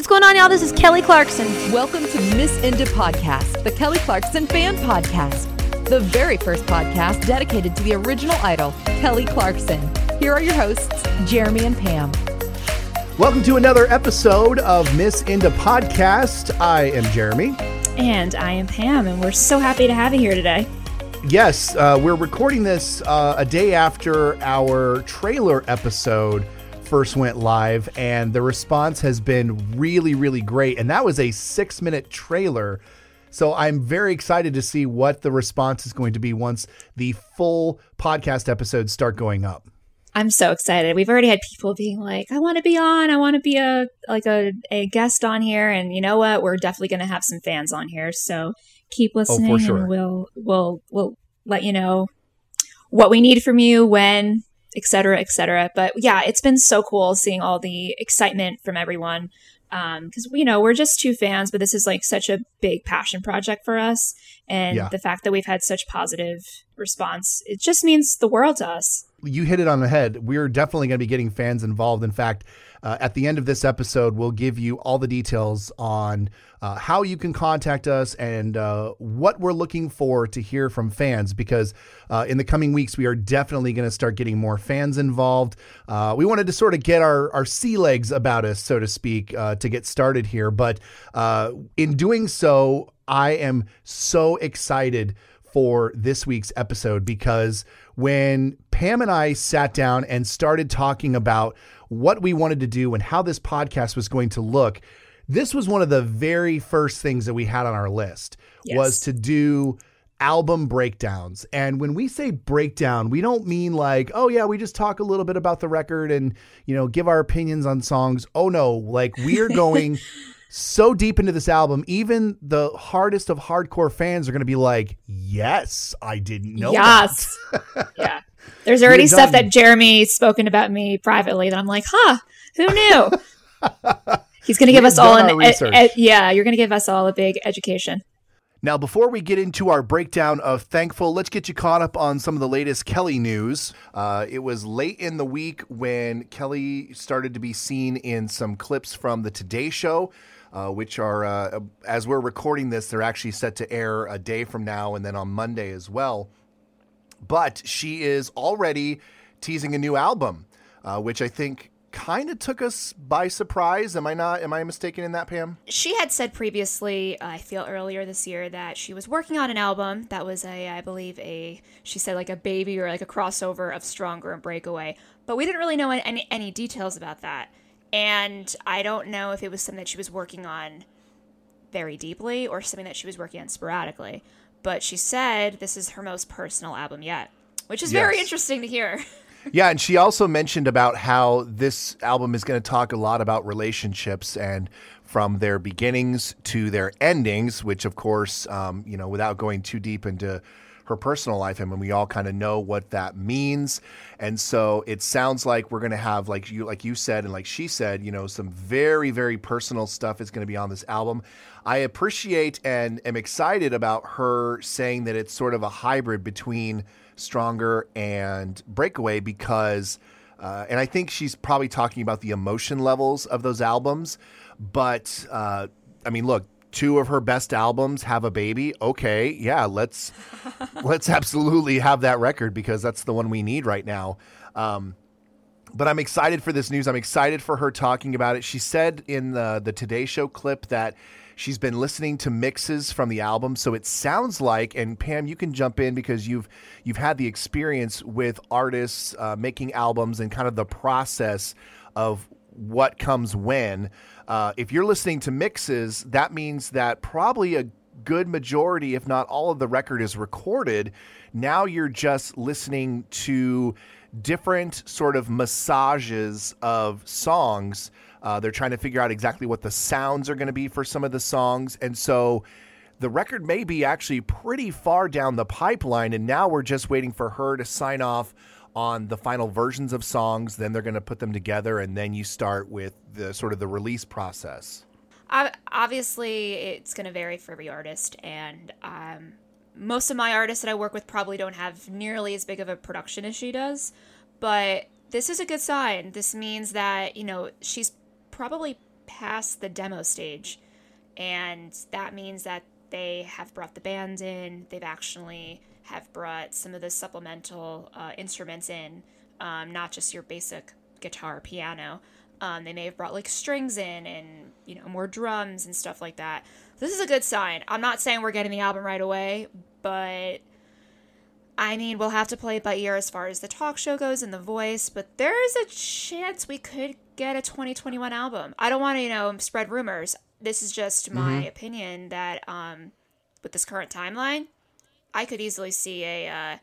what's going on, y'all? This is Kelly Clarkson. Welcome to Miss Inda Podcast, the Kelly Clarkson fan podcast, the very first podcast dedicated to the original idol, Kelly Clarkson. Here are your hosts, Jeremy and Pam. Welcome to another episode of Miss Inda Podcast. I am Jeremy. And I am Pam, and we're so happy to have you here today. Yes, uh, we're recording this uh, a day after our trailer episode first went live, and the response has been really, really great. And that was a six minute trailer. So I'm very excited to see what the response is going to be once the full podcast episodes start going up. I'm so excited. We've already had people being like, "I want to be on. I want to be a like a, a guest on here." And you know what? We're definitely going to have some fans on here. So keep oh, listening, oh, sure. and we'll we'll we'll let you know what we need from you when etc etc but yeah it's been so cool seeing all the excitement from everyone. Because um, you know we're just two fans but this is like such a big passion project for us. And yeah. the fact that we've had such positive response it just means the world to us. You hit it on the head. We're definitely going to be getting fans involved. In fact uh, at the end of this episode, we'll give you all the details on uh, how you can contact us and uh, what we're looking for to hear from fans because uh, in the coming weeks, we are definitely going to start getting more fans involved. Uh, we wanted to sort of get our, our sea legs about us, so to speak, uh, to get started here. But in doing so, I am so excited for this week's episode because when Pam and I sat down and started talking about what we wanted to do and how this podcast was going to look, this was one of the very first things that we had on our list yes. was to do album breakdowns. And when we say breakdown, we don't mean like, oh yeah, we just talk a little bit about the record and, you know, give our opinions on songs. Oh no, like we are going so deep into this album, even the hardest of hardcore fans are going to be like, "Yes, I didn't know." Yes, yeah. There's already stuff that Jeremy's spoken about me privately that I'm like, "Huh, who knew?" He's going to give us all an yeah. You're going to give us all a big education. Now, before we get into our breakdown of Thankful, let's get you caught up on some of the latest Kelly news. Uh, it was late in the week when Kelly started to be seen in some clips from the Today Show uh, which are, uh, as we're recording this, they're actually set to air a day from now and then on Monday as well. But she is already teasing a new album, uh, which I think kind of took us by surprise. Am I not? Am I mistaken in that, Pam? She had said previously, I feel earlier this year, that she was working on an album that was a, I believe, a she said like a baby or like a crossover of Stronger and Breakaway, but we didn't really know any any details about that. And I don't know if it was something that she was working on very deeply or something that she was working on sporadically. But she said this is her most personal album yet, which is yes. very interesting to hear. yeah, and she also mentioned about how this album is going to talk a lot about relationships and from their beginnings to their endings, which, of course, um, you know, without going too deep into her personal life. I mean, we all kind of know what that means. And so it sounds like we're going to have, like you, like you said, and like she said, you know, some very, very personal stuff is going to be on this album. I appreciate and am excited about her saying that it's sort of a hybrid between Stronger and Breakaway because, uh, and I think she's probably talking about the emotion levels of those albums. But uh, I mean, look, two of her best albums have a baby okay yeah let's let's absolutely have that record because that's the one we need right now um, but i'm excited for this news i'm excited for her talking about it she said in the the today show clip that she's been listening to mixes from the album so it sounds like and pam you can jump in because you've you've had the experience with artists uh, making albums and kind of the process of what comes when uh, if you're listening to mixes, that means that probably a good majority, if not all of the record is recorded. Now you're just listening to different sort of massages of songs. Uh, they're trying to figure out exactly what the sounds are going to be for some of the songs. And so the record may be actually pretty far down the pipeline. And now we're just waiting for her to sign off on the final versions of songs. Then they're going to put them together, and then you start with the sort of the release process. Obviously, it's going to vary for every artist, and um, most of my artists that I work with probably don't have nearly as big of a production as she does. But this is a good sign. This means that you know she's probably past the demo stage, and that means that they have brought the band in. They've actually have brought some of the supplemental uh, instruments in, um, not just your basic guitar, piano. Um, they may have brought like strings in and you know more drums and stuff like that. This is a good sign. I'm not saying we're getting the album right away, but I mean we'll have to play it by ear as far as the talk show goes and the voice. But there is a chance we could get a 2021 album. I don't want to you know spread rumors. This is just my mm-hmm. opinion that um, with this current timeline, I could easily see a uh,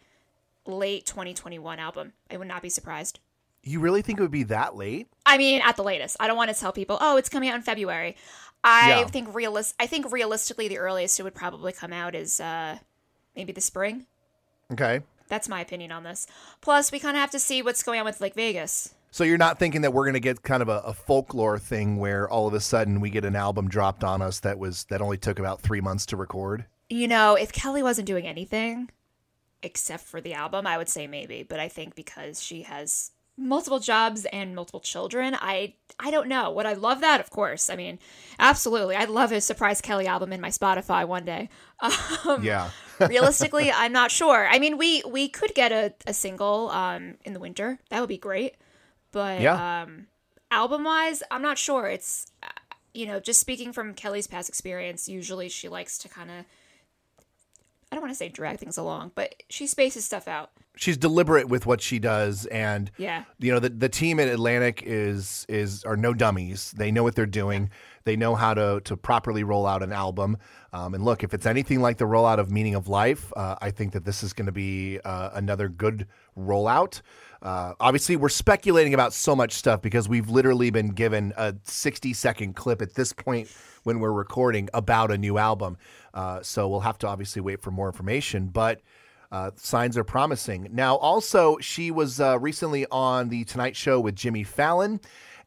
late 2021 album. I would not be surprised. You really think it would be that late? I mean, at the latest. I don't want to tell people, "Oh, it's coming out in February." I yeah. think realist. I think realistically, the earliest it would probably come out is uh, maybe the spring. Okay. That's my opinion on this. Plus, we kind of have to see what's going on with like Vegas. So you're not thinking that we're going to get kind of a, a, folklore thing where all of a sudden we get an album dropped on us that was that only took about three months to record? You know, if Kelly wasn't doing anything except for the album, I would say maybe. But I think because she has multiple jobs and multiple children, I I don't know. Would I love that? Of course. I mean, absolutely. I'd love a surprise Kelly album in my Spotify one day. Um, yeah. realistically, I'm not sure. I mean, we we could get a, a single um, in the winter. That would be great. But yeah. um, album wise, I'm not sure. It's you know, just speaking from Kelly's past experience, usually she likes to kind of I don't want to say drag things along, but she spaces stuff out. She's deliberate with what she does, and yeah, you know the the team at Atlantic is is are no dummies. They know what they're doing. They know how to to properly roll out an album. Um, and look, if it's anything like the rollout of Meaning of Life, uh, I think that this is going to be uh, another good rollout. Uh, obviously, we're speculating about so much stuff because we've literally been given a 60 second clip at this point when we're recording about a new album. Uh, so we'll have to obviously wait for more information, but uh, signs are promising. Now, also, she was uh, recently on the Tonight Show with Jimmy Fallon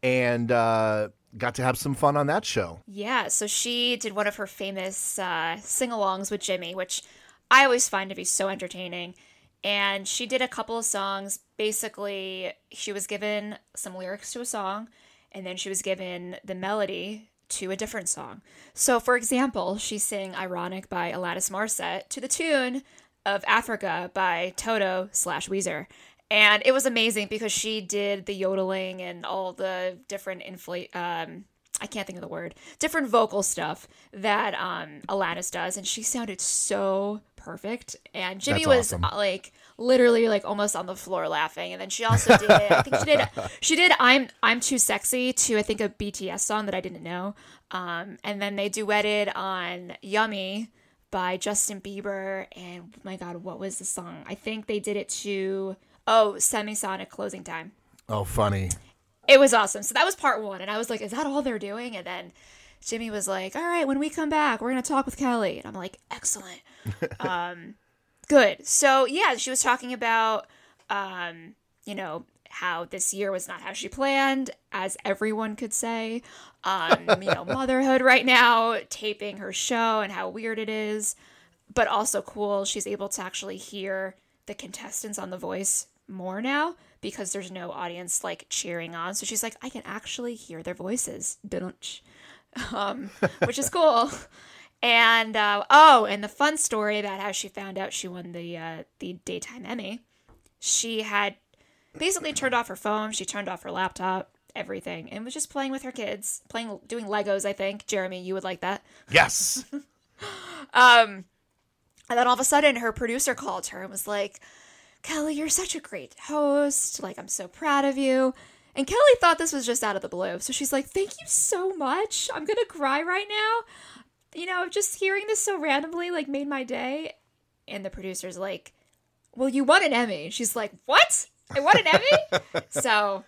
and uh, got to have some fun on that show. Yeah, so she did one of her famous uh, sing alongs with Jimmy, which I always find to be so entertaining. And she did a couple of songs. Basically, she was given some lyrics to a song, and then she was given the melody to a different song. So, for example, she sang Ironic by Alanis Morissette to the tune of Africa by Toto slash Weezer. And it was amazing because she did the yodeling and all the different inflate, um, I can't think of the word, different vocal stuff that um, Alanis does. And she sounded so perfect. And Jimmy That's was awesome. like literally like almost on the floor laughing. And then she also did I think she did she did I'm I'm too sexy to I think a BTS song that I didn't know. Um, and then they duetted on Yummy by Justin Bieber and oh my god, what was the song? I think they did it to oh, Semisonic closing time. Oh, funny. It was awesome. So that was part 1 and I was like, is that all they're doing? And then Jimmy was like, "All right, when we come back, we're going to talk with Kelly." And I'm like, "Excellent." um good. So yeah, she was talking about, um, you know, how this year was not how she planned, as everyone could say. Um, you know, motherhood right now, taping her show, and how weird it is, but also cool. She's able to actually hear the contestants on The Voice more now because there's no audience like cheering on. So she's like, I can actually hear their voices, um, which is cool. And uh, oh, and the fun story about how she found out she won the uh, the daytime Emmy. She had basically turned off her phone. She turned off her laptop, everything, and was just playing with her kids, playing, doing Legos. I think Jeremy, you would like that. Yes. um, and then all of a sudden, her producer called her and was like, "Kelly, you're such a great host. Like, I'm so proud of you." And Kelly thought this was just out of the blue. So she's like, Thank you so much. I'm going to cry right now you know, just hearing this so randomly like made my day. And the producer's like, Well, you won an Emmy. She's like, What? I won an Emmy? so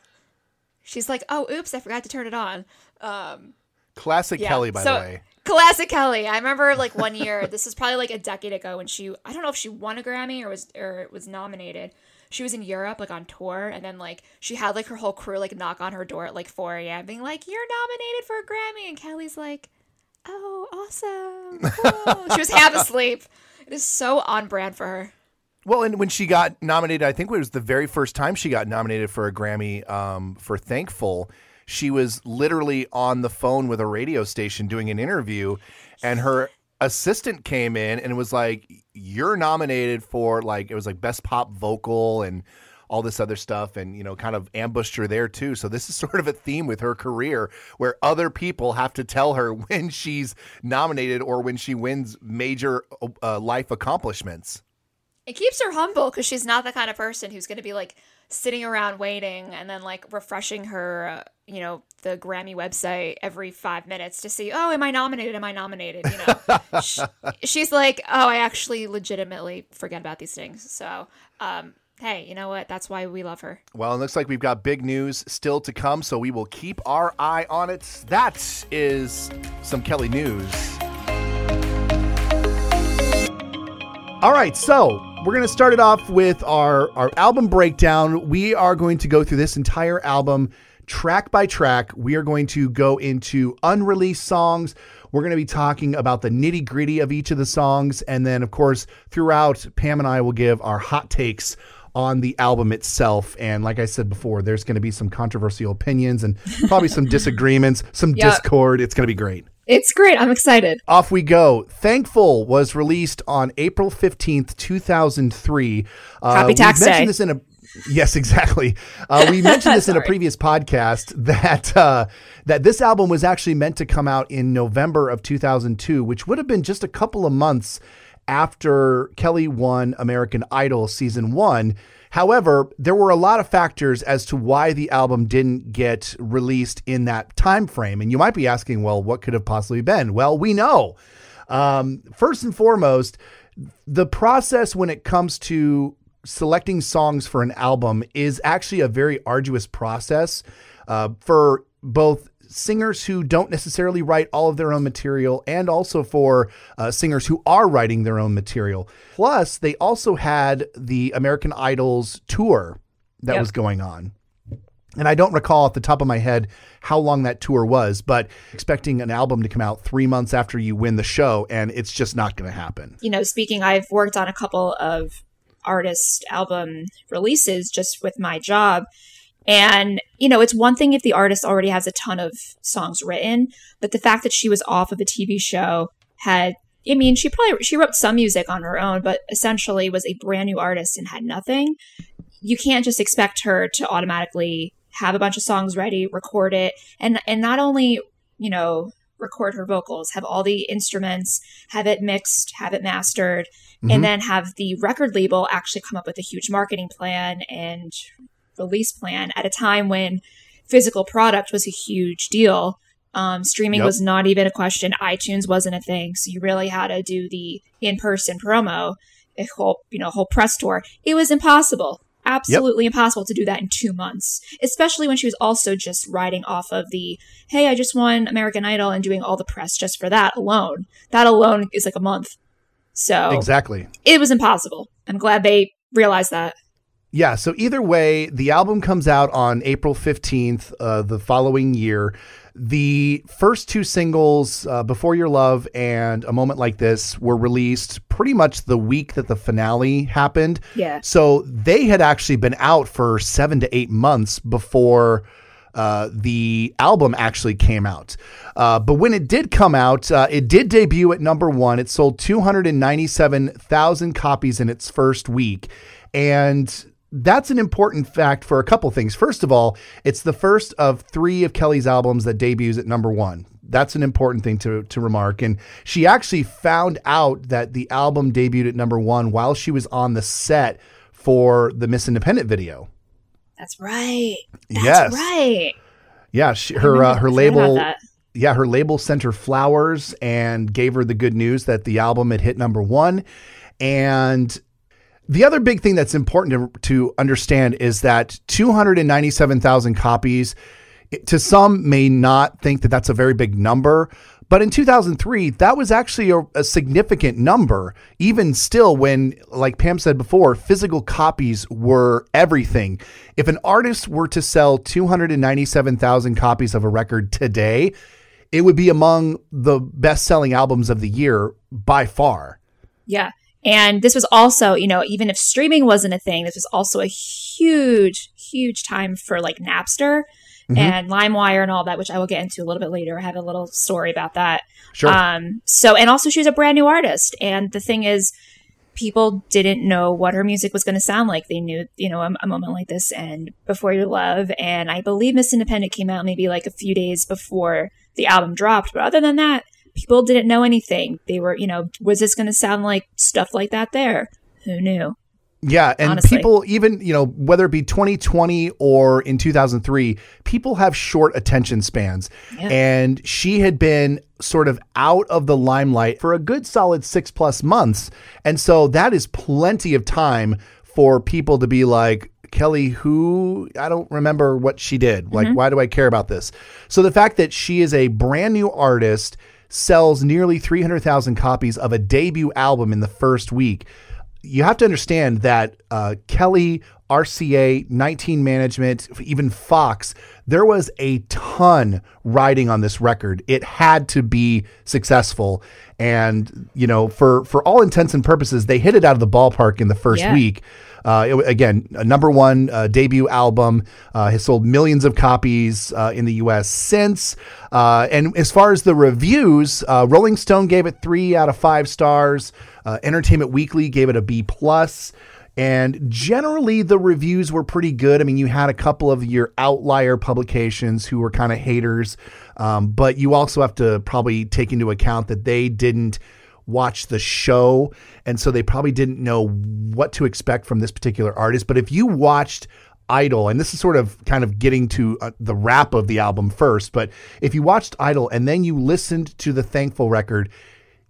she's like, Oh, oops, I forgot to turn it on. Um, Classic yeah. Kelly, by so, the way. Classic Kelly. I remember like one year, this is probably like a decade ago when she I don't know if she won a Grammy or was or was nominated. She was in Europe like on tour and then like she had like her whole crew like knock on her door at like 4 a.m. being like, You're nominated for a Grammy and Kelly's like oh, awesome. Cool. she was half asleep. It is so on brand for her. Well, and when she got nominated, I think it was the very first time she got nominated for a Grammy um, for Thankful. She was literally on the phone with a radio station doing an interview, and her assistant came in and was like, "You're nominated for like it was like best pop vocal and." all this other stuff and you know kind of ambushed her there too so this is sort of a theme with her career where other people have to tell her when she's nominated or when she wins major uh, life accomplishments it keeps her humble because she's not the kind of person who's going to be like sitting around waiting and then like refreshing her, uh, you know, the Grammy website every five minutes to see, oh, am I nominated? Am I nominated? You know, she, she's like, oh, I actually legitimately forget about these things. So, um, hey, you know what? That's why we love her. Well, it looks like we've got big news still to come, so we will keep our eye on it. That is some Kelly news. All right, so we're going to start it off with our, our album breakdown. We are going to go through this entire album track by track. We are going to go into unreleased songs. We're going to be talking about the nitty gritty of each of the songs. And then, of course, throughout, Pam and I will give our hot takes on the album itself. And like I said before, there's going to be some controversial opinions and probably some disagreements, some yep. discord. It's going to be great. It's great. I'm excited. Off we go. Thankful was released on April 15th, 2003. Uh, Happy Tax Day. This in a, yes, exactly. Uh, we mentioned this in a previous podcast that uh, that this album was actually meant to come out in November of 2002, which would have been just a couple of months after Kelly won American Idol season one. However, there were a lot of factors as to why the album didn't get released in that time frame. And you might be asking, well, what could have possibly been? Well, we know. Um, first and foremost, the process when it comes to selecting songs for an album is actually a very arduous process uh, for both singers who don't necessarily write all of their own material and also for uh, singers who are writing their own material. Plus, they also had the American Idols tour that yep. was going on. And I don't recall off the top of my head how long that tour was, but expecting an album to come out three months after you win the show, and it's just not going to happen. You know, speaking, I've worked on a couple of artist album releases just with my job. And, you know, it's one thing if the artist already has a ton of songs written, but the fact that she was off of a TV show had, I mean, she probably, she wrote some music on her own, but essentially was a brand new artist and had nothing. You can't just expect her to automatically have a bunch of songs ready, record it, and, and not only, you know, record her vocals, have all the instruments, have it mixed, have it mastered, mm-hmm. and then have the record label actually come up with a huge marketing plan and release plan at a time when physical product was a huge deal. Um, streaming yep. was not even a question. iTunes wasn't a thing, so you really had to do the in-person promo, a whole you know whole press tour. It was impossible, absolutely yep. impossible to do that in two months. Especially when she was also just riding off of the hey, I just won American Idol and doing all the press just for that alone. That alone is like a month. So exactly, it was impossible. I'm glad they realized that. Yeah, so either way, the album comes out on April 15th, uh, the following year. The first two singles, uh, Before Your Love and A Moment Like This, were released pretty much the week that the finale happened. Yeah. So they had actually been out for seven to eight months before uh, the album actually came out. Uh, but when it did come out, uh, it did debut at number one. It sold 297,000 copies in its first week. And that's an important fact for a couple things. First of all, it's the first of three of Kelly's albums that debuts at number one. That's an important thing to, to remark. And she actually found out that the album debuted at number one while she was on the set for the Miss Independent video. That's right. That's yes. right. Yeah, she, her uh, her label yeah, her label sent her flowers and gave her the good news that the album had hit number 1 and the other big thing that's important to, to understand is that 297,000 copies, to some may not think that that's a very big number, but in 2003, that was actually a, a, significant number. Even still, when, like Pam said before, physical copies were everything. If an artist were to sell 297,000 copies of a record today, it would be among the best selling albums of the year by far. Yeah. And this was also, you know, even if streaming wasn't a thing, this was also a huge, huge time for like Napster mm-hmm. and LimeWire and all that, which I will get into a little bit later. I have a little story about that. Sure. Um, so, and also she was a brand new artist. And the thing is, people didn't know what her music was going to sound like. They knew, you know, a, a, moment like this and Before Your Love. And I believe Miss Independent came out maybe like a few days before the album dropped. But other than that, people didn't know anything. They were, you know, was this going to sound like stuff like that there? Who knew? Yeah, and honestly. people even, you know, whether it be 2020 or in 2003, people have short attention spans. Yeah. And she had been sort of out of the limelight for a good solid 6 plus months. And so that is plenty of time for people to be like, Kelly, who I don't remember what she did. Like, mm-hmm. why do I care about this? So the fact that she is a brand new artist, sells nearly 300,000 copies of a debut album in the first week you have to understand that uh, Kelly, RCA, 19 Management, even Fox, there was a ton riding on this record. It had to be successful. And, you know, for, for all intents and purposes, they hit it out of the ballpark in the first yeah. week. Uh, it, again, a number one uh, debut album uh, has sold millions of copies uh, in the U.S. since. Uh, and as far as the reviews, uh, Rolling Stone gave it three out of five stars. Entertainment Weekly gave it a B plus. And generally, the reviews were pretty good. I mean, you had a couple of your outlier publications who were kind of haters, um, but you also have to probably take into account that they didn't watch the show. And so they probably didn't know what to expect from this particular artist. But if you watched Idol, and this is sort of kind of getting to uh, the wrap of the album first, but if you watched Idol and then you listened to the Thankful record,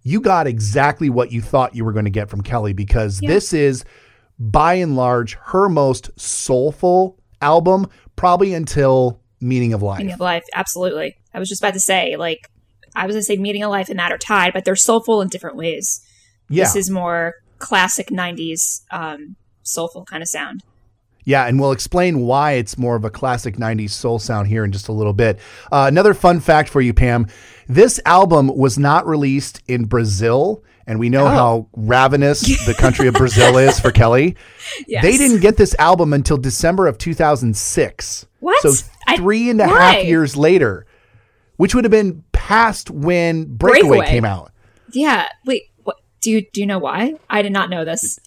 you got exactly what you thought you were going to get from Kelly because yeah. this is by and large her most soulful album, probably until Meaning of Life. Meaning of Life, absolutely. I was just about to say, like, I was to say Meaning of Life and that are tied, but they're soulful in different ways. Yeah. This is more classic 90s um, soulful kind of sound. Yeah, and we'll explain why it's more of a classic 90s soul sound here in just a little bit. Uh, another fun fact for you, Pam this album was not released in Brazil. And we know oh. how ravenous the country of Brazil is for Kelly. Yes. They didn't get this album until December of 2006. What? So three and a half years later, which would have been past when Breakaway, Breakaway. came out. Yeah. Wait. What? Do you do you know why? I did not know this.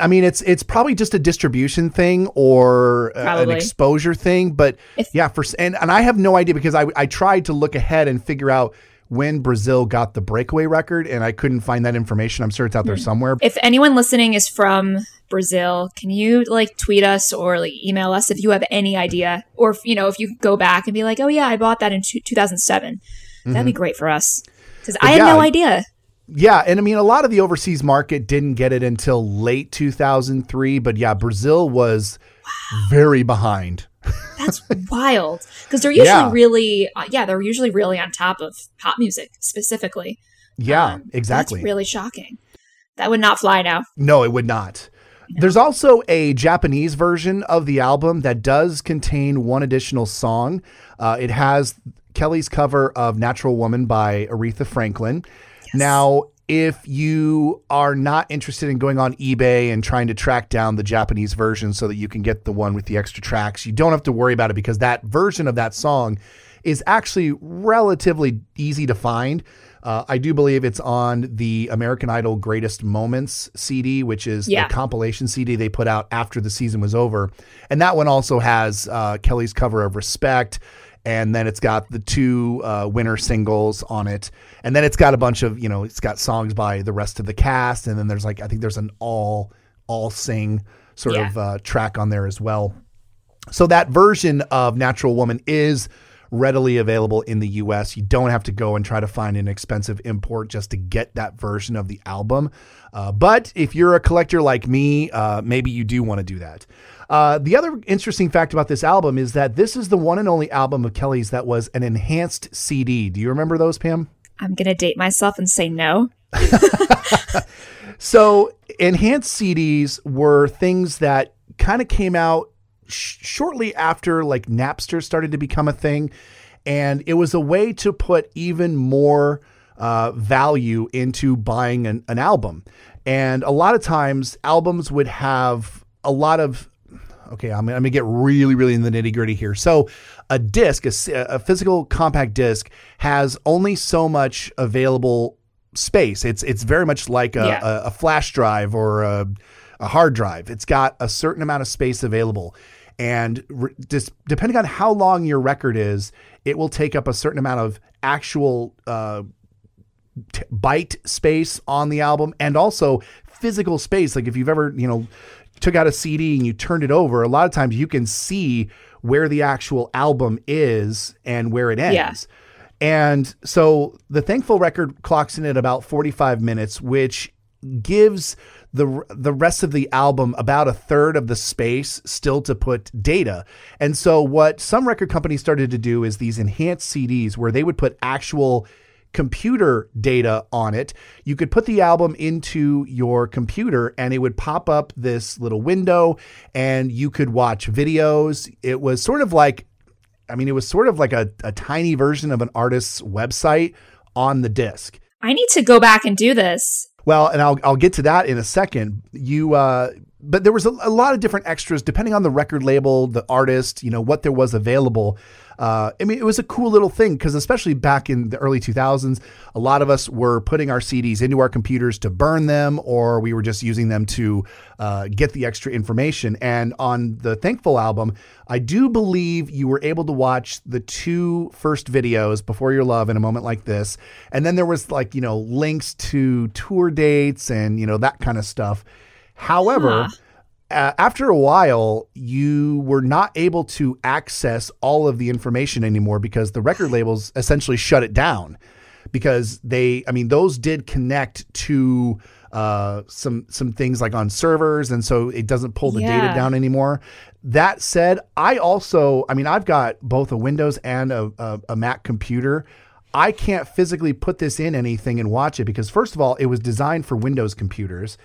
I mean, it's it's probably just a distribution thing or uh, an exposure thing, but if, yeah, for and and I have no idea because I I tried to look ahead and figure out when Brazil got the breakaway record, and I couldn't find that information. I'm sure it's out there hmm. somewhere. If anyone listening is from Brazil, can you like tweet us or like email us if you have any idea, or if, you know if you go back and be like, oh yeah, I bought that in 2007. Mm-hmm. That'd be mm-hmm. great for us because I had yeah, no idea. Yeah, and I mean a lot of the overseas market didn't get it until late 2003, but yeah, Brazil was wow. very behind. That's wild because they're usually yeah. really, uh, yeah, they're usually really on top of pop music specifically. Yeah, um, exactly. Really shocking. That would not fly now. No, it would not. No. There's also a Japanese version of the album that does contain one additional song. Uh, it has Kelly's cover of Natural Woman by Aretha Franklin. Yes. Now, if you are not interested in going on eBay and trying to track down the Japanese version so that you can get the one with the extra tracks, you don't have to worry about it because that version of that song is actually relatively easy to find. Uh, I do believe it's on the American Idol Greatest Moments CD, which is yeah. the compilation CD they put out after the season was over. And that one also has uh, Kelly's cover of Respect and then it's got the two uh, winner singles on it, and then it's got a bunch of you know it's got songs by the rest of the cast, and then there's like I think there's an all all sing sort yeah. of uh, track on there as well. So that version of Natural Woman is readily available in the US. You don't have to go and try to find an expensive import just to get that version of the album. Uh, but if you're a collector like me, uh, maybe you do want to do that. Uh, the other interesting fact about this album is that this is the one and only album of Kelly's that was an enhanced CD. Do you remember those, Pam? I'm going to date myself and say no. so, enhanced CDs were things that kind of came out sh- shortly after like Napster started to become a thing. And it was a way to put even more uh, value into buying an, an album. And a lot of times, albums would have a lot of Okay, I'm, I'm to get really, really in the nitty gritty here. So, a disc, a, a physical compact disc, has only so much available space. It's it's very much like a, yeah. a, a flash drive or a, a, hard drive. It's got a certain amount of space available, and re- just depending on how long your record is, it will take up a certain amount of actual uh, t- byte space on the album, and also physical space. Like if you've ever you know took out a CD and you turned it over, a lot of times you can see where the actual album is and where it ends. Yeah. And so the Thankful record clocks in at about 45 minutes, which gives the the rest of the album about a third of the space still to put data. And so what some record companies started to do is these enhanced CDs where they would put actual computer data on it. You could put the album into your computer and it would pop up this little window and you could watch videos. It was sort of like I mean, it was sort of like a, a tiny version of an artist's website on the disc. I need to go back and do this. Well, and I'll I'll get to that in a second. You uh but there was a, a lot of different extras depending on the record label, the artist, you know, what there was available uh, I mean, it was a cool little thing because, especially back in the early 2000s, a lot of us were putting our CDs into our computers to burn them, or we were just using them to uh, get the extra information. And on the Thankful album, I do believe you were able to watch the two first videos, Before Your Love and A Moment Like This. And then there was like, you know, links to tour dates and, you know, that kind of stuff. However, huh uh, after a while, you were not able to access all of the information anymore because the record labels essentially shut it down. Because they, I mean, those did connect to uh, some some things like on servers, and so it doesn't pull the yeah. data down anymore. That said, I also, I mean, I've got both a Windows and a, a, a Mac computer. I can't physically put this in anything and watch it because, first of all, it was designed for Windows computers.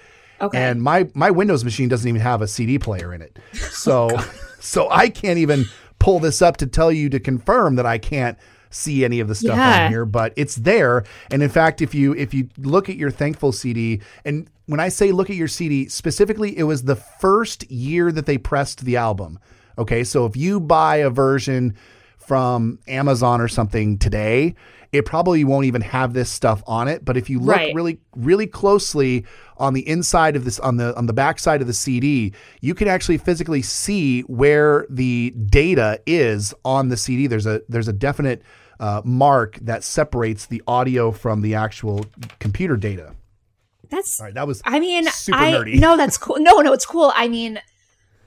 Okay. And my my Windows machine doesn't even have a CD player in it. So oh, so I can't even pull this up to tell you to confirm that I can't see any of the stuff yeah. on here, but it's there. And in fact, if you if you look at your Thankful CD, and when I say look at your CD, specifically, it was the first year that they pressed the album. Okay, so if you buy a version from Amazon or something today, it probably won't even have this stuff on it. But if you look right. really, really closely on the inside of this, on the on the back side of the CD, you can actually physically see where the data is on the CD. There's a there's a definite uh, mark that separates the audio from the actual computer data. That's all right. That was I mean, super I, nerdy. No, that's cool. No, no, it's cool. I mean,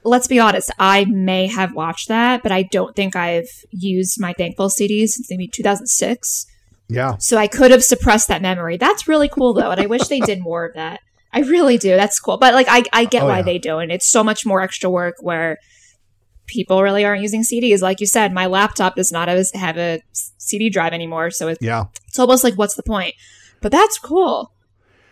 let's be honest, I may have watched that, but I don't think I've used my Thankful CDs since maybe 2006. Yeah. So I could have suppressed that memory. That's really cool though, and I wish they did more of that. I really do. That's cool. But like I I get oh, why yeah. they do and it's so much more extra work where people really aren't using CDs. Like you said, my laptop does not have a CD drive anymore, so it's yeah. It's almost like what's the point? But that's cool.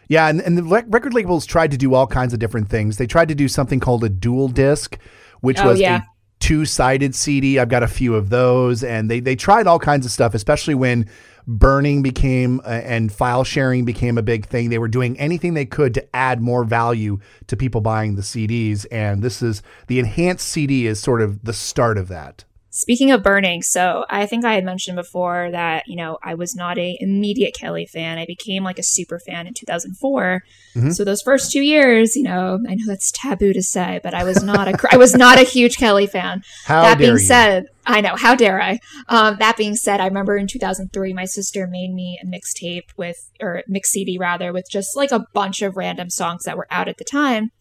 Yeah, and, and the record labels tried to do all kinds of different things. They tried to do something called a dual disc, which oh, was yeah. a two-sided CD. I've got a few of those, and they they tried all kinds of stuff, especially when burning became uh, and file sharing became a big thing. They were doing anything they could to add more value to people buying the CDs. And this is the enhanced CD is sort of the start of that. Speaking of burning, so I think I had mentioned before that, you know, I was not a immediate Kelly fan. I became like a super fan in 2004. Mm-hmm. So those first two years, you know, I know that's taboo to say, but I was not a I was not a huge Kelly fan. How that being you. said, I know, how dare I? Um, that being said, I remember in 2003 my sister made me a mixtape with or mix CD rather with just like a bunch of random songs that were out at the time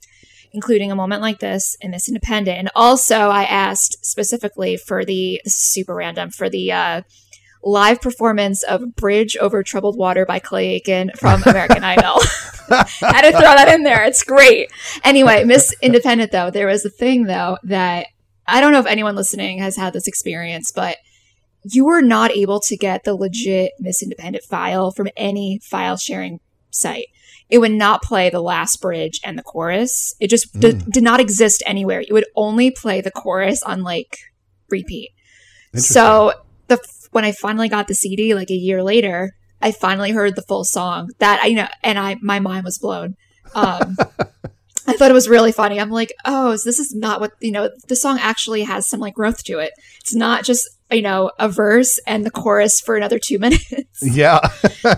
including a moment like this and Miss Independent. And also, I asked specifically for the super random for the uh, live performance of "Bridge Over Troubled Water" by Clay Aiken from American Idol. I had to throw that in there. It's great. Anyway, Miss Independent though, there was a thing though that I don't know if anyone listening has had this experience, but you were not able to get the legit Miss Independent file from any file sharing site it would not play the last bridge and the chorus. It just mm. d- did not exist anywhere. It would only play the chorus on like repeat. So the when I finally got the CD, like a year later, I finally heard the full song. That I you know, and I my mind was blown. Um, I thought it was really funny. I'm like, oh, this is not what you know. The song actually has some like growth to it. It's not just you know a verse and the chorus for another two minutes. Yeah.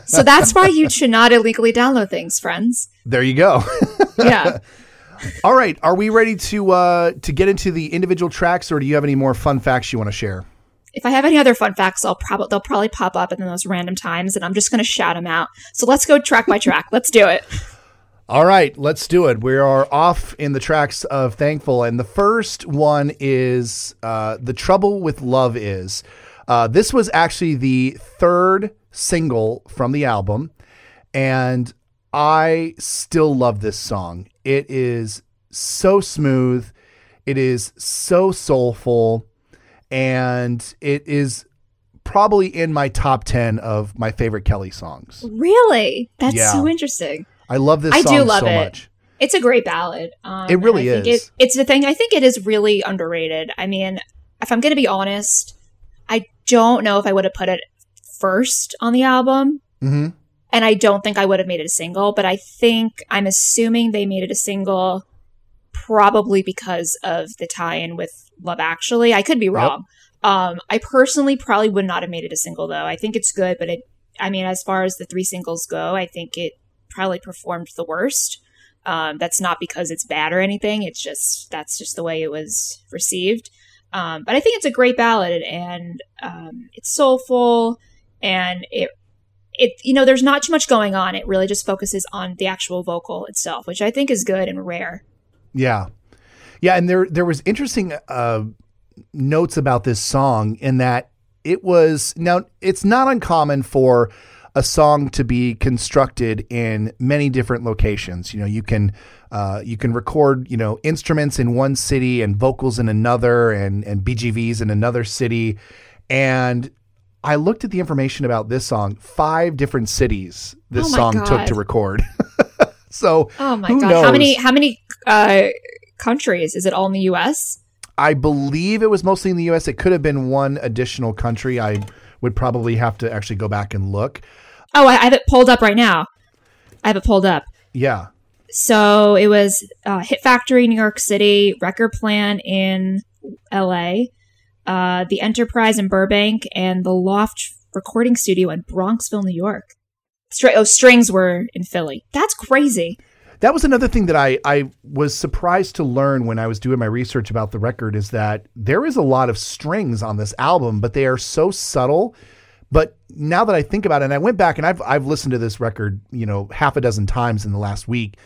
so that's why you should not illegally download things, friends. There you go. yeah. All right. Are we ready to uh, to get into the individual tracks, or do you have any more fun facts you want to share? If I have any other fun facts, I'll probably they'll probably pop up in those random times, and I'm just going to shout them out. So let's go track by track. let's do it. All right, let's do it. We are off in the tracks of Thankful, and the first one is uh, The Trouble with Love Is. Uh, this was actually the third single from the album, and I still love this song. It is so smooth, it is so soulful, and it is probably in my top 10 of my favorite Kelly songs. Really? That's yeah. so interesting. I love this I do love so it. much. It's a great ballad. Um, it really is. It, it's the thing. I think it is really underrated. I mean, if I'm going to be honest, I don't know if I would have put it first on the album. Mm-hmm. And I don't think I would have made it a single, but I think I'm assuming they made it a single probably because of the tie in with Love Actually. I could be wrong. Yep. Um, I personally probably would not have made it a single though. I think it's good, but it, I mean, as far as the three singles go, I think it probably performed the worst. Um, that's not because it's bad or anything. It's just that's just the way it was received. Um, but I think it's a great ballad and um, it's soulful and it it you know there's not too much going on. It really just focuses on the actual vocal itself, which I think is good and rare. Yeah, yeah, and there there was interesting uh, notes about this song in that it was now it's not uncommon for a song to be constructed in many different locations. You know, you can uh, you can record you know instruments in one city and vocals in another, and and BGVs in another city. And I looked at the information about this song. Five different cities this oh song God. took to record. so, oh my God, knows? how many how many uh, countries is it? All in the U.S. I believe it was mostly in the U.S. It could have been one additional country. I would probably have to actually go back and look. Oh, I have it pulled up right now. I have it pulled up. Yeah. So it was uh, Hit Factory, New York City, Record Plant in L.A., uh, the Enterprise in Burbank, and the Loft Recording Studio in Bronxville, New York. Str- oh, strings were in Philly. That's crazy. That was another thing that I, I was surprised to learn when I was doing my research about the record is that there is a lot of strings on this album, but they are so subtle but now that I think about it, and I went back and I've I've listened to this record, you know, half a dozen times in the last week.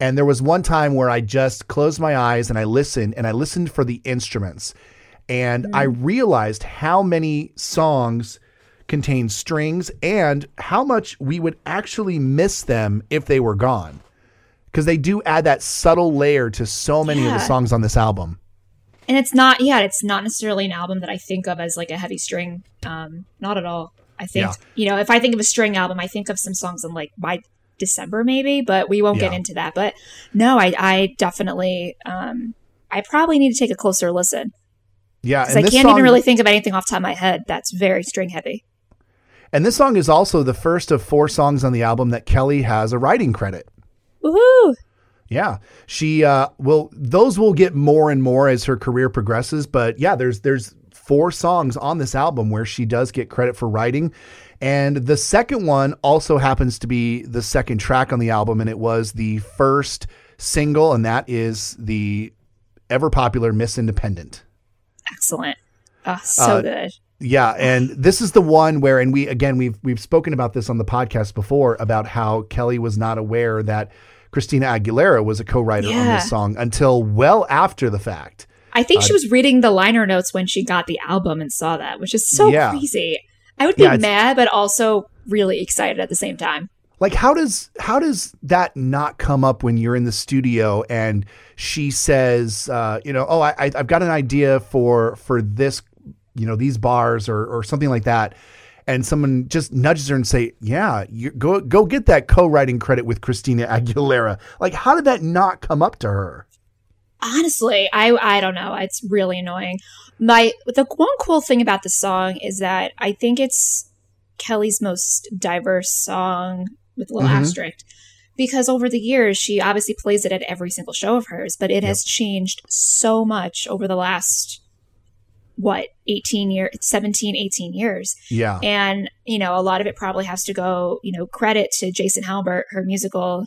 And there was one time where I just closed my eyes and I listened and I listened for the instruments. And mm. I realized how many songs contain strings and how much we would actually miss them if they were gone. Because they do add that subtle layer to so many yeah. of the songs on this album and it's not yeah it's not necessarily an album that i think of as like a heavy string um not at all i think yeah. you know if i think of a string album i think of some songs in like my december maybe but we won't yeah. get into that but no i i definitely um i probably need to take a closer listen yeah because i can't song, even really think of anything off the top of my head that's very string heavy and this song is also the first of four songs on the album that kelly has a writing credit Woohoo! Yeah, she uh, will. Those will get more and more as her career progresses. But yeah, there's there's four songs on this album where she does get credit for writing, and the second one also happens to be the second track on the album, and it was the first single, and that is the ever popular Miss Independent. Excellent. Oh, so uh, good. Yeah, and this is the one where, and we again we've we've spoken about this on the podcast before about how Kelly was not aware that Christina Aguilera was a co-writer yeah. on this song until well after the fact. I think uh, she was reading the liner notes when she got the album and saw that, which is so yeah. crazy. I would be yeah, mad, but also really excited at the same time. Like how does how does that not come up when you're in the studio and she says, uh, you know, oh, I, I've got an idea for for this, you know, these bars or or something like that, and someone just nudges her and say, "Yeah, you go go get that co-writing credit with Christina Aguilera." Like, how did that not come up to her? Honestly, I I don't know. It's really annoying. My the one cool thing about the song is that I think it's Kelly's most diverse song with a little mm-hmm. asterisk because over the years she obviously plays it at every single show of hers, but it yep. has changed so much over the last what 18 years 17 18 years. Yeah. And you know a lot of it probably has to go you know credit to jason halbert her musical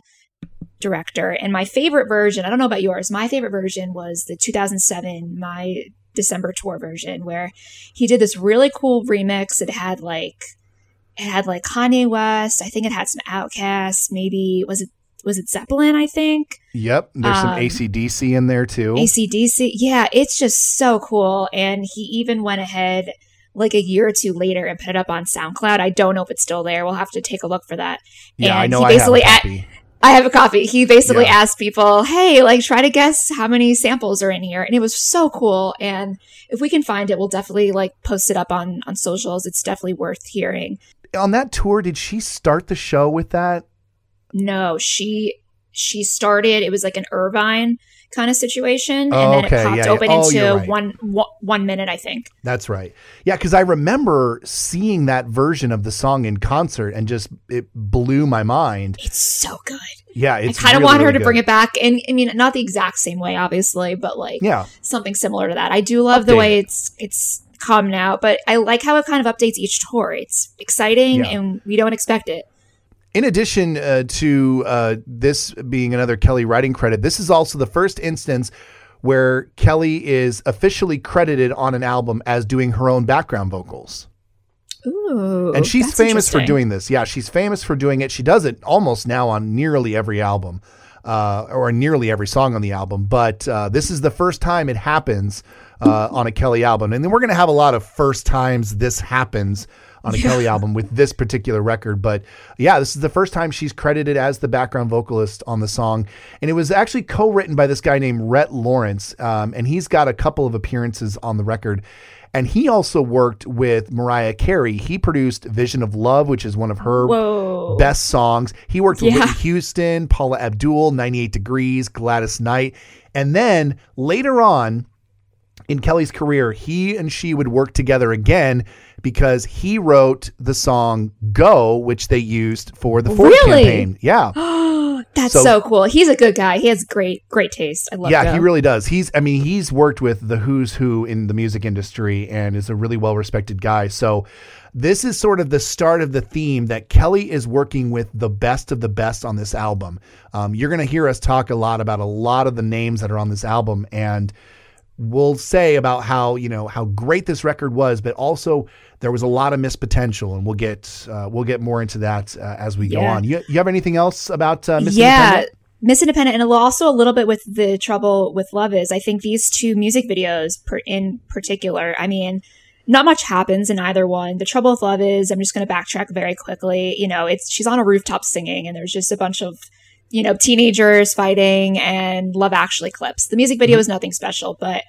director. And my favorite version i don't know about yours my favorite version was the 2007 my december tour version where he did this really cool remix. It had like it had like kanye west. I think it had some OutKast. Maybe was it was it Zeppelin, I think. Yep. There's um, some ACDC in there too. ACDC. Yeah, it's just so cool. And he even went ahead like a year or two later and put it up on SoundCloud. I don't know if it's still there. We'll have to take a look for that. Yeah, and I know. He basically I have a copy. I have a copy. He basically yeah. asked people, "Hey, like try to guess how many samples are in here." And it was so cool. And if we can find it, we'll definitely like post it up on on socials. It's definitely worth hearing. On that tour, did she start the show with that? No, she she started. It was like an Irvine kind of situation, and oh, then okay. it popped yeah, open yeah. Oh, into right. one, one one minute, I think. That's right. Yeah, because I remember seeing that version of the song in concert, and just it blew my mind. It's so good. Yeah, I kind of really, want her really to good. bring it back, and I mean, not the exact same way, obviously, but like yeah. something similar to that. I do love the way it's it's come now, but I like how it kind of updates each tour. It's exciting, Yeah. and we don't expect it. In addition uh, to uh, this being another Kelly writing credit, this is also the first instance where Kelly is officially credited on an album as doing her own background vocals. Ooh, and she's famous for doing this. Yeah, she's famous for doing it. She does it almost now on nearly every album, uh, or nearly every song on the album. But uh, this is the first time it happens uh, on a Kelly album, and then we're gonna have a lot of first times this happens on a Kelly album with this particular record. But yeah, this is the first time she's credited as the background vocalist on the song. And it was actually co written by this guy named Rhett Lawrence. Um, and he's got a couple of appearances on the record. And he also worked with Mariah Carey. He produced Vision of Love, which is one of her Whoa. best songs. He worked with Yeah. Whitney Houston, Paula Abdul, 98 Degrees, Gladys Knight. And then later on, in Kelly's career, he and she would work together again because he wrote the song Go, which they used for the Ford Really? campaign. Yeah. That's So- so, cool. He's a good guy. He has great, great taste. I love yeah, Go. he really does. He's, I mean, he's worked with the who's who in the music industry and is a really well respected guy. So, this is sort of the start of the theme that Kelly is working with the best of the best on this album. Um, you're going to hear us talk a lot about a lot of the names that are on this album, and we'll say about how you know how great this record was, but also there was a lot of missed potential, and we'll get uh, we'll get more into that uh, as we go on. You, you have anything else about uh, Miss yeah. Independent? Miss Independent, and also a little bit with the trouble with Love is. I think these two music videos, per, in particular, I mean, not much happens in either one. The trouble with Love is, I'm just going to backtrack very quickly. You know, it's she's on a rooftop singing, and there's just a bunch of you know teenagers fighting and Love Actually clips. The music video is nothing special, but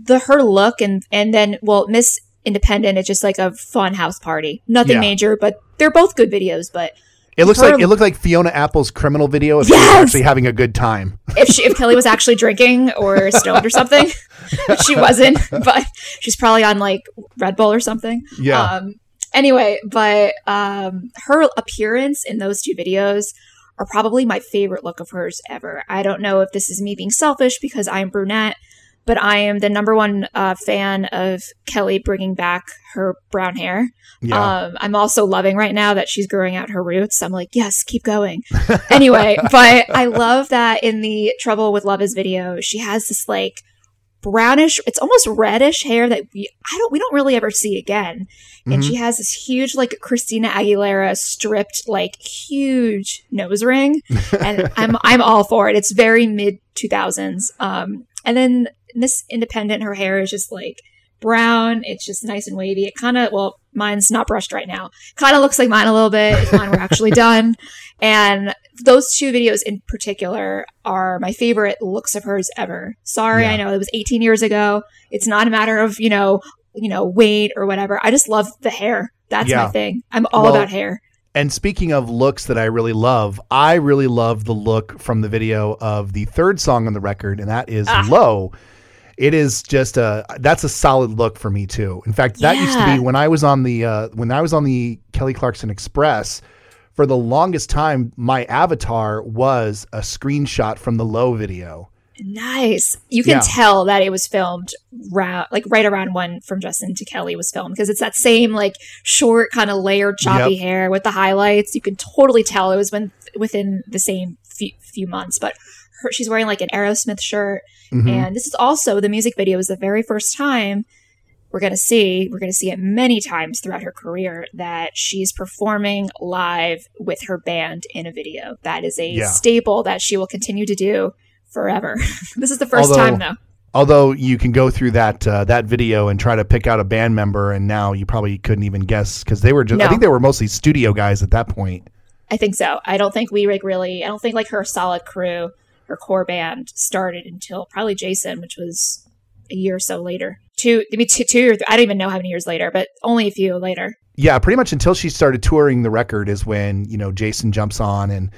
the her look and and then well, Miss Independent, it's just like a fun house party. Nothing Yeah. major, but they're both good videos. But It looks her- like it looked like Fiona Apple's criminal video if she was actually having a good time. if she, if Kelly was actually drinking or stoned or something. she wasn't, but she's probably on like Red Bull or something. Yeah. Um, anyway, but um, her appearance in those two videos are probably my favorite look of hers ever. I don't know if this is me being selfish because I'm brunette, but I am the number one uh, fan of Kelly bringing back her brown hair. Yeah. Um, I'm also loving right now that she's growing out her roots. I'm like, yes, keep going. anyway, but I love that in the Trouble with Love is video, she has this like brownish, it's almost reddish hair that we I don't we don't really ever see again. And Mhm. she has this huge like Christina Aguilera stripped like huge nose ring. And I'm I'm all for it. It's very mid 2000s. Um and then Miss Independent her hair is just like brown. It's just nice and wavy. It kind of, well, mine's not brushed right now. Kind of looks like mine a little bit if mine were actually done. And those two videos in particular are my favorite looks of hers ever. Sorry, Yeah. I know it was 18 years ago. It's not a matter of, you know, you know, weight or whatever. I just love the hair. That's Yeah. my thing. I'm all Well, about hair. And speaking of looks that I really love, I really love the look from the video of the third song on the record, and that is Ah. Low. It is just a that's a solid look for me too. In fact, that used to be when I was on the uh, when I was on the Kelly Clarkson Express for the longest time, my avatar was a screenshot from the Low video. Nice. You can yeah. tell that it was filmed ra- like right around when From Justin to Kelly was filmed because it's that same like short kind of layered choppy yep. hair with the highlights. You can totally tell it was when within the same few, few months. But her, she's wearing like an Aerosmith shirt, mm-hmm. and this is also the music video is the very first time we're going to see, we're going to see it many times throughout her career that she's performing live with her band in a video. That is a yeah. staple that she will continue to do forever. this is the first although, time though. Although you can go through that uh, that video and try to pick out a band member, and now you probably couldn't even guess because they were just. No. I think they were mostly studio guys at that point. I think so. I don't think we like really. I don't think like her solid crew, her core band started until probably Jason, which was a year or so later two, maybe two, two or I don't even know how many years later, but only a few later. Yeah, pretty much until she started touring the record is when you know Jason jumps on and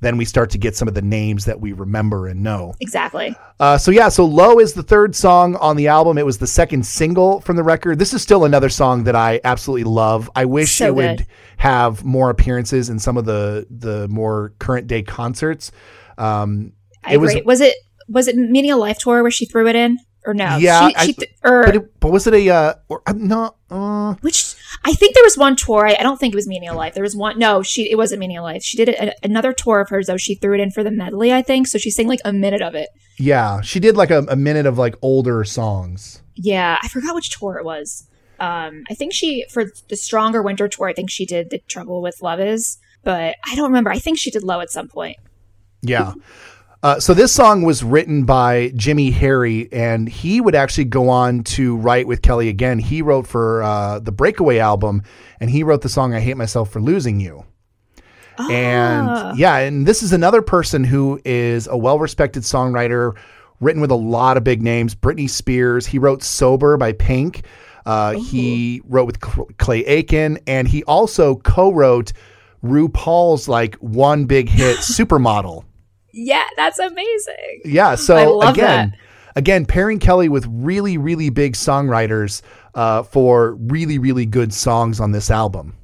then we start to get some of the names that we remember and know. Exactly. Uh, so yeah, so "Low" is the third song on the album. It was the second single from the record. This is still another song that I absolutely love. I wish so it good. would have more appearances in some of the the more current day concerts. Um, I it agree. Was, was it was it Meaning of Life tour where she threw it in? or no? Yeah, she, she I, or, but, it, but, was it a uh, or uh, no? Uh, which I think there was one tour. I, I, don't think it was Meaning of Life. There was one. No, she it wasn't Meaning of Life. She did a, another tour of hers though. She threw it in for the medley, I think. So she sang like a minute of it. Yeah, she did like a, a minute of like older songs. Yeah, I forgot which tour it was. Um, I think she for the Stronger Winter tour. I think she did the Trouble with Love Is, but I don't remember. I think she did Low at some point. Yeah. Uh, so this song was written by Jimmy Harry, and he would actually go on to write with Kelly again. He wrote for uh, the Breakaway album, and he wrote the song "I Hate Myself for Losing You." Ah. And yeah, and this is another person who is a well-respected songwriter, written with a lot of big names. Britney Spears. He wrote "Sober" by Pink. Uh, he wrote with Clay Aiken, and he also co-wrote RuPaul's like one big hit "Supermodel." Yeah, that's amazing. Yeah. So again, that. again, pairing Kelly with really, really big songwriters uh, for really, really good songs on this album.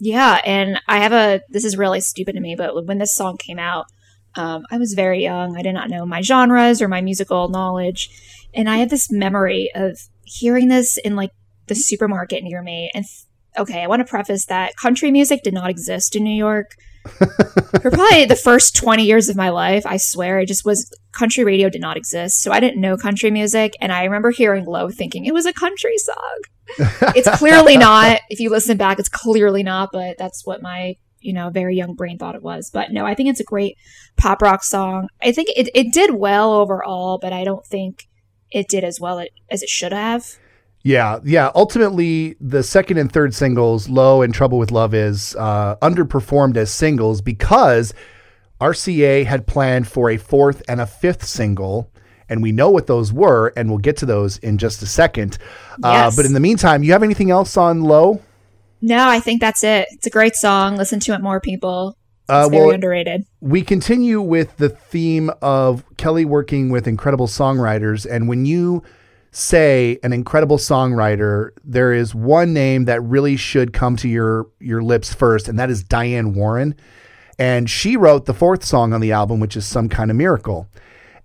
Yeah, and I have a. This is really stupid to me, but when this song came out, um, I was very young. I did not know my genres or my musical knowledge, and I had this memory of hearing this in like the supermarket near me. And th- okay, I want to preface that country music did not exist in New York for probably the first 20 years of my life, I swear, it just was country radio did not exist. So I didn't know country music. And I remember hearing Low thinking it was a country song. it's clearly not. If you listen back, it's clearly not, but that's what my, you know, very young brain thought it was. But no, I think it's a great pop rock song. I think it, it did well overall, but I don't think it did as well as it should have. Yeah, yeah. Ultimately, the second and third singles, "Low" and "Trouble with Love," is uh, underperformed as singles because RCA had planned for a fourth and a fifth single, and we know what those were, and we'll get to those in just a second. Uh, yes. Uh, but in the meantime, you have anything else on "Low"? No, I think that's it. It's a great song. Listen to it more, people. Uh, it's very underrated. We continue with the theme of Kelly working with incredible songwriters, and when you say an incredible songwriter, there is one name that really should come to your your lips first, and that is Diane Warren. And she wrote the fourth song on the album, which is Some Kind of Miracle.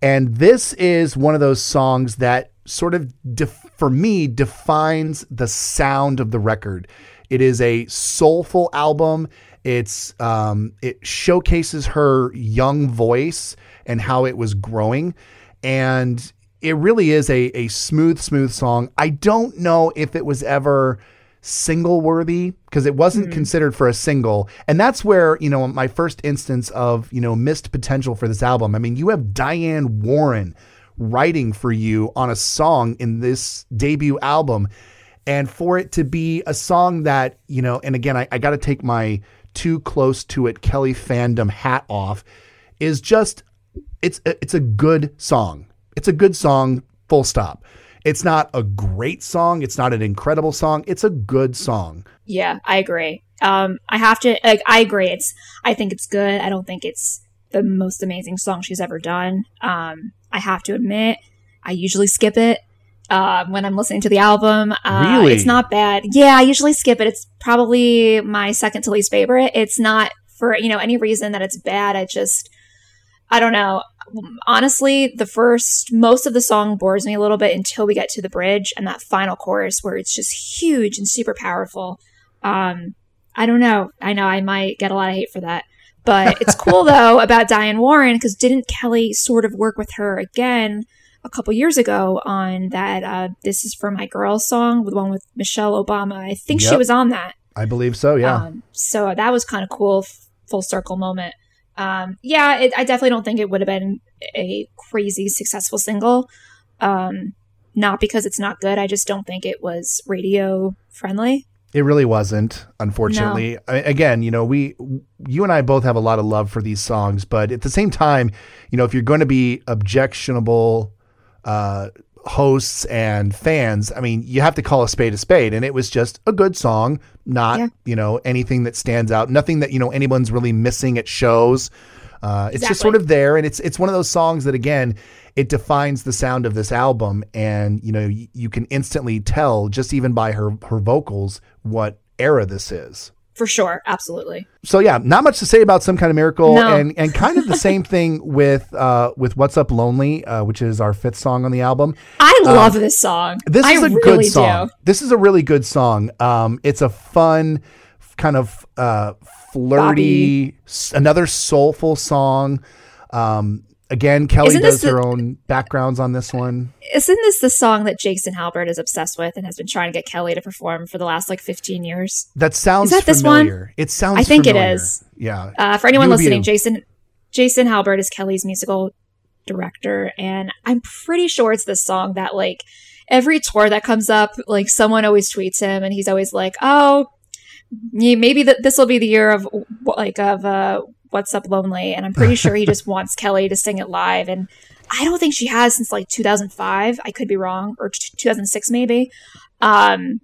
And this is one of those songs that sort of, def- for me, defines the sound of the record. It is a soulful album. It's um, it showcases her young voice and how it was growing, and it really is a, a smooth, smooth song. I don't know if it was ever single worthy because it wasn't mm-hmm. considered for a single. And that's where, you know, my first instance of, you know, missed potential for this album. I mean, you have Diane Warren writing for you on a song in this debut album. And for it to be a song that, you know, and again, I, I got to take my too close to it Kelly fandom hat off, is just, it's, it's a good song it's a good song, full stop. It's not a great song. It's not an incredible song. It's a good song. Yeah, I agree. Um, I have to, like, I agree. It's, I think it's good. I don't think it's the most amazing song she's ever done. Um, I have to admit, I usually skip it. uh, when I'm listening to the album. Uh, really? It's not bad. Yeah, I usually skip it. It's probably my second to least favorite. It's not for, you know, any reason that it's bad. I just, I don't know. Honestly, the first, most of the song bores me a little bit until we get to the bridge and that final chorus where it's just huge and super powerful. Um, I don't know. I know I might get a lot of hate for that. But it's cool though about Diane Warren because didn't Kelly sort of work with her again a couple years ago on that uh, "This Is for My Girl" song, the one with Michelle Obama. I think yep. she was on that. I believe so. Yeah. Um, so that was kind of cool, full circle moment. Um, yeah, it, I definitely don't think it would have been a crazy successful single. Um, not because it's not good. I just don't think it was radio friendly. It really wasn't, unfortunately. No. I, again, you know, we, you and I both have a lot of love for these songs, but at the same time, you know, if you're going to be objectionable uh, hosts and fans, I mean, you have to call a spade a spade. And it was just a good song, not, yeah. you know, anything that stands out, nothing that, you know, anyone's really missing at shows. Uh, it's exactly. just sort of there. And it's, it's one of those songs that, again, it defines the sound of this album. And, you know, you, you can instantly tell just even by her, her vocals what era this is for sure. Absolutely. So yeah not much to say about some kind of miracle no. and and kind of the same thing with uh with what's up lonely uh, which is our fifth song on the album. I um, love this song. this I is a really good song. Do. this is a really good song. Um it's a fun kind of uh flirty Bobby. another soulful song. Um Again, Kelly Isn't does her own backgrounds on this one. Isn't this the song that Jason Halbert is obsessed with and has been trying to get Kelly to perform for the last like 15 years? That sounds is that familiar. This one? It sounds I think familiar. it is. Yeah. Uh, for anyone listening, Jason Jason Halbert is Kelly's musical director and I'm pretty sure it's this song that like every tour that comes up, like someone always tweets him and he's always like, "Oh, maybe that this will be the year of like of uh What's Up Lonely, and I'm pretty sure he just wants Kelly to sing it live. And I don't think she has since like 2005. I could be wrong, or 2006 maybe. Um,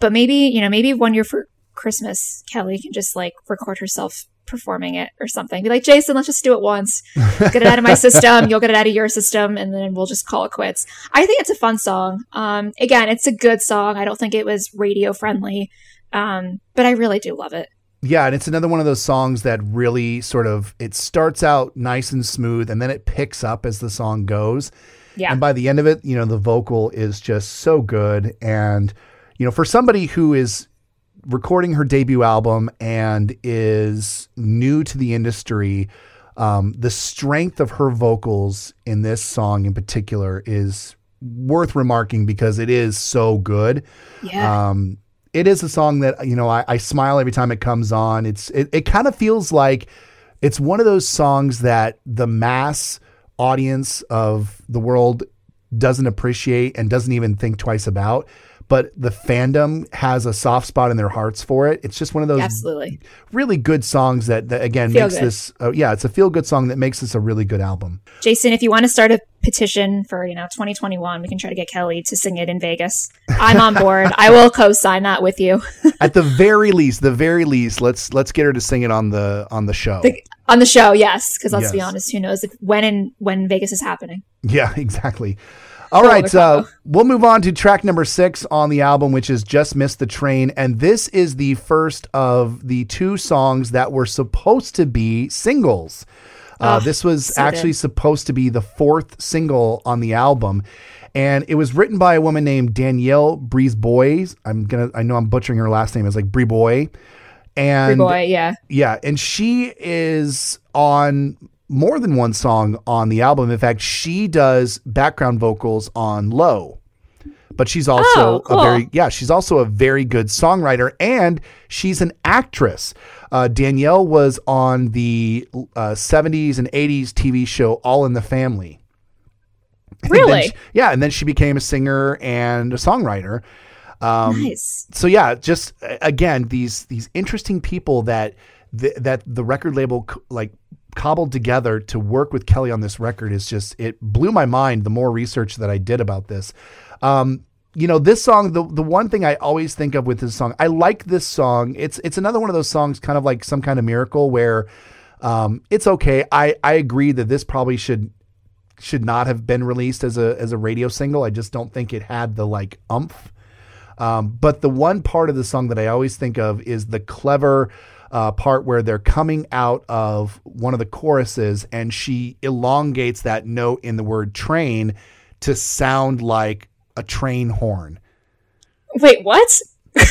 but maybe you know, maybe one year for Christmas, Kelly can just like record herself performing it or something. Be like, Jason, let's just do it once. Get it out of my system. You'll get it out of your system, and then we'll just call it quits. I think it's a fun song. Um, again, it's a good song. I don't think it was radio friendly, um, but I really do love it. Yeah, and it's another one of those songs that really sort of it starts out nice and smooth and then it picks up as the song goes. Yeah. And by the end of it, you know, the vocal is just so good and you know, for somebody who is recording her debut album and is new to the industry, um, the strength of her vocals in this song in particular is worth remarking because it is so good. Yeah. Um, it is a song that you know I, I smile every time it comes on. It's it, it kind of feels like it's one of those songs that the mass audience of the world doesn't appreciate and doesn't even think twice about but the fandom has a soft spot in their hearts for it. It's just one of those absolutely really good songs that, that again feel makes good. this. Uh, yeah, it's a feel good song that makes this a really good album. Jason, if you want to start a petition for you know 2021, we can try to get Kelly to sing it in Vegas. I'm on board. I will co-sign that with you. At the very least, the very least, let's let's get her to sing it on the on the show. The, on the show, yes, because let's yes. be honest, who knows if, when and when Vegas is happening. Yeah, exactly. All right, uh, we'll move on to track number six on the album, which is Just Missed the Train. And this is the first of the two songs that were supposed to be singles. Uh, oh, this was so actually good. supposed to be the fourth single on the album. And it was written by a woman named Danielle Brisebois. I'm gonna I know I'm butchering her last name. It's like Brisebois. And Bree Boy, yeah. Yeah. And she is on more than one song on the album. In fact, she does background vocals on Low. But she's also oh, cool. a very yeah, she's also a very good songwriter and she's an actress. Uh, Danielle was on the uh, 70s and 80s TV show All in the Family. Really? And she, yeah, and then she became a singer and a songwriter. Um, nice. So yeah, just again these these interesting people that that the record label like cobbled together to work with Kelly on this record is just it blew my mind the more research that I did about this. Um, you know, this song, the the one thing I always think of with this song, I like this song. It's it's another one of those songs, kind of like some kind of miracle, where um, it's okay. I I agree that this probably should should not have been released as a as a radio single. I just don't think it had the like umph. Um, but the one part of the song that I always think of is the clever uh, part where they're coming out of one of the choruses and she elongates that note in the word train to sound like a train horn. Wait, what?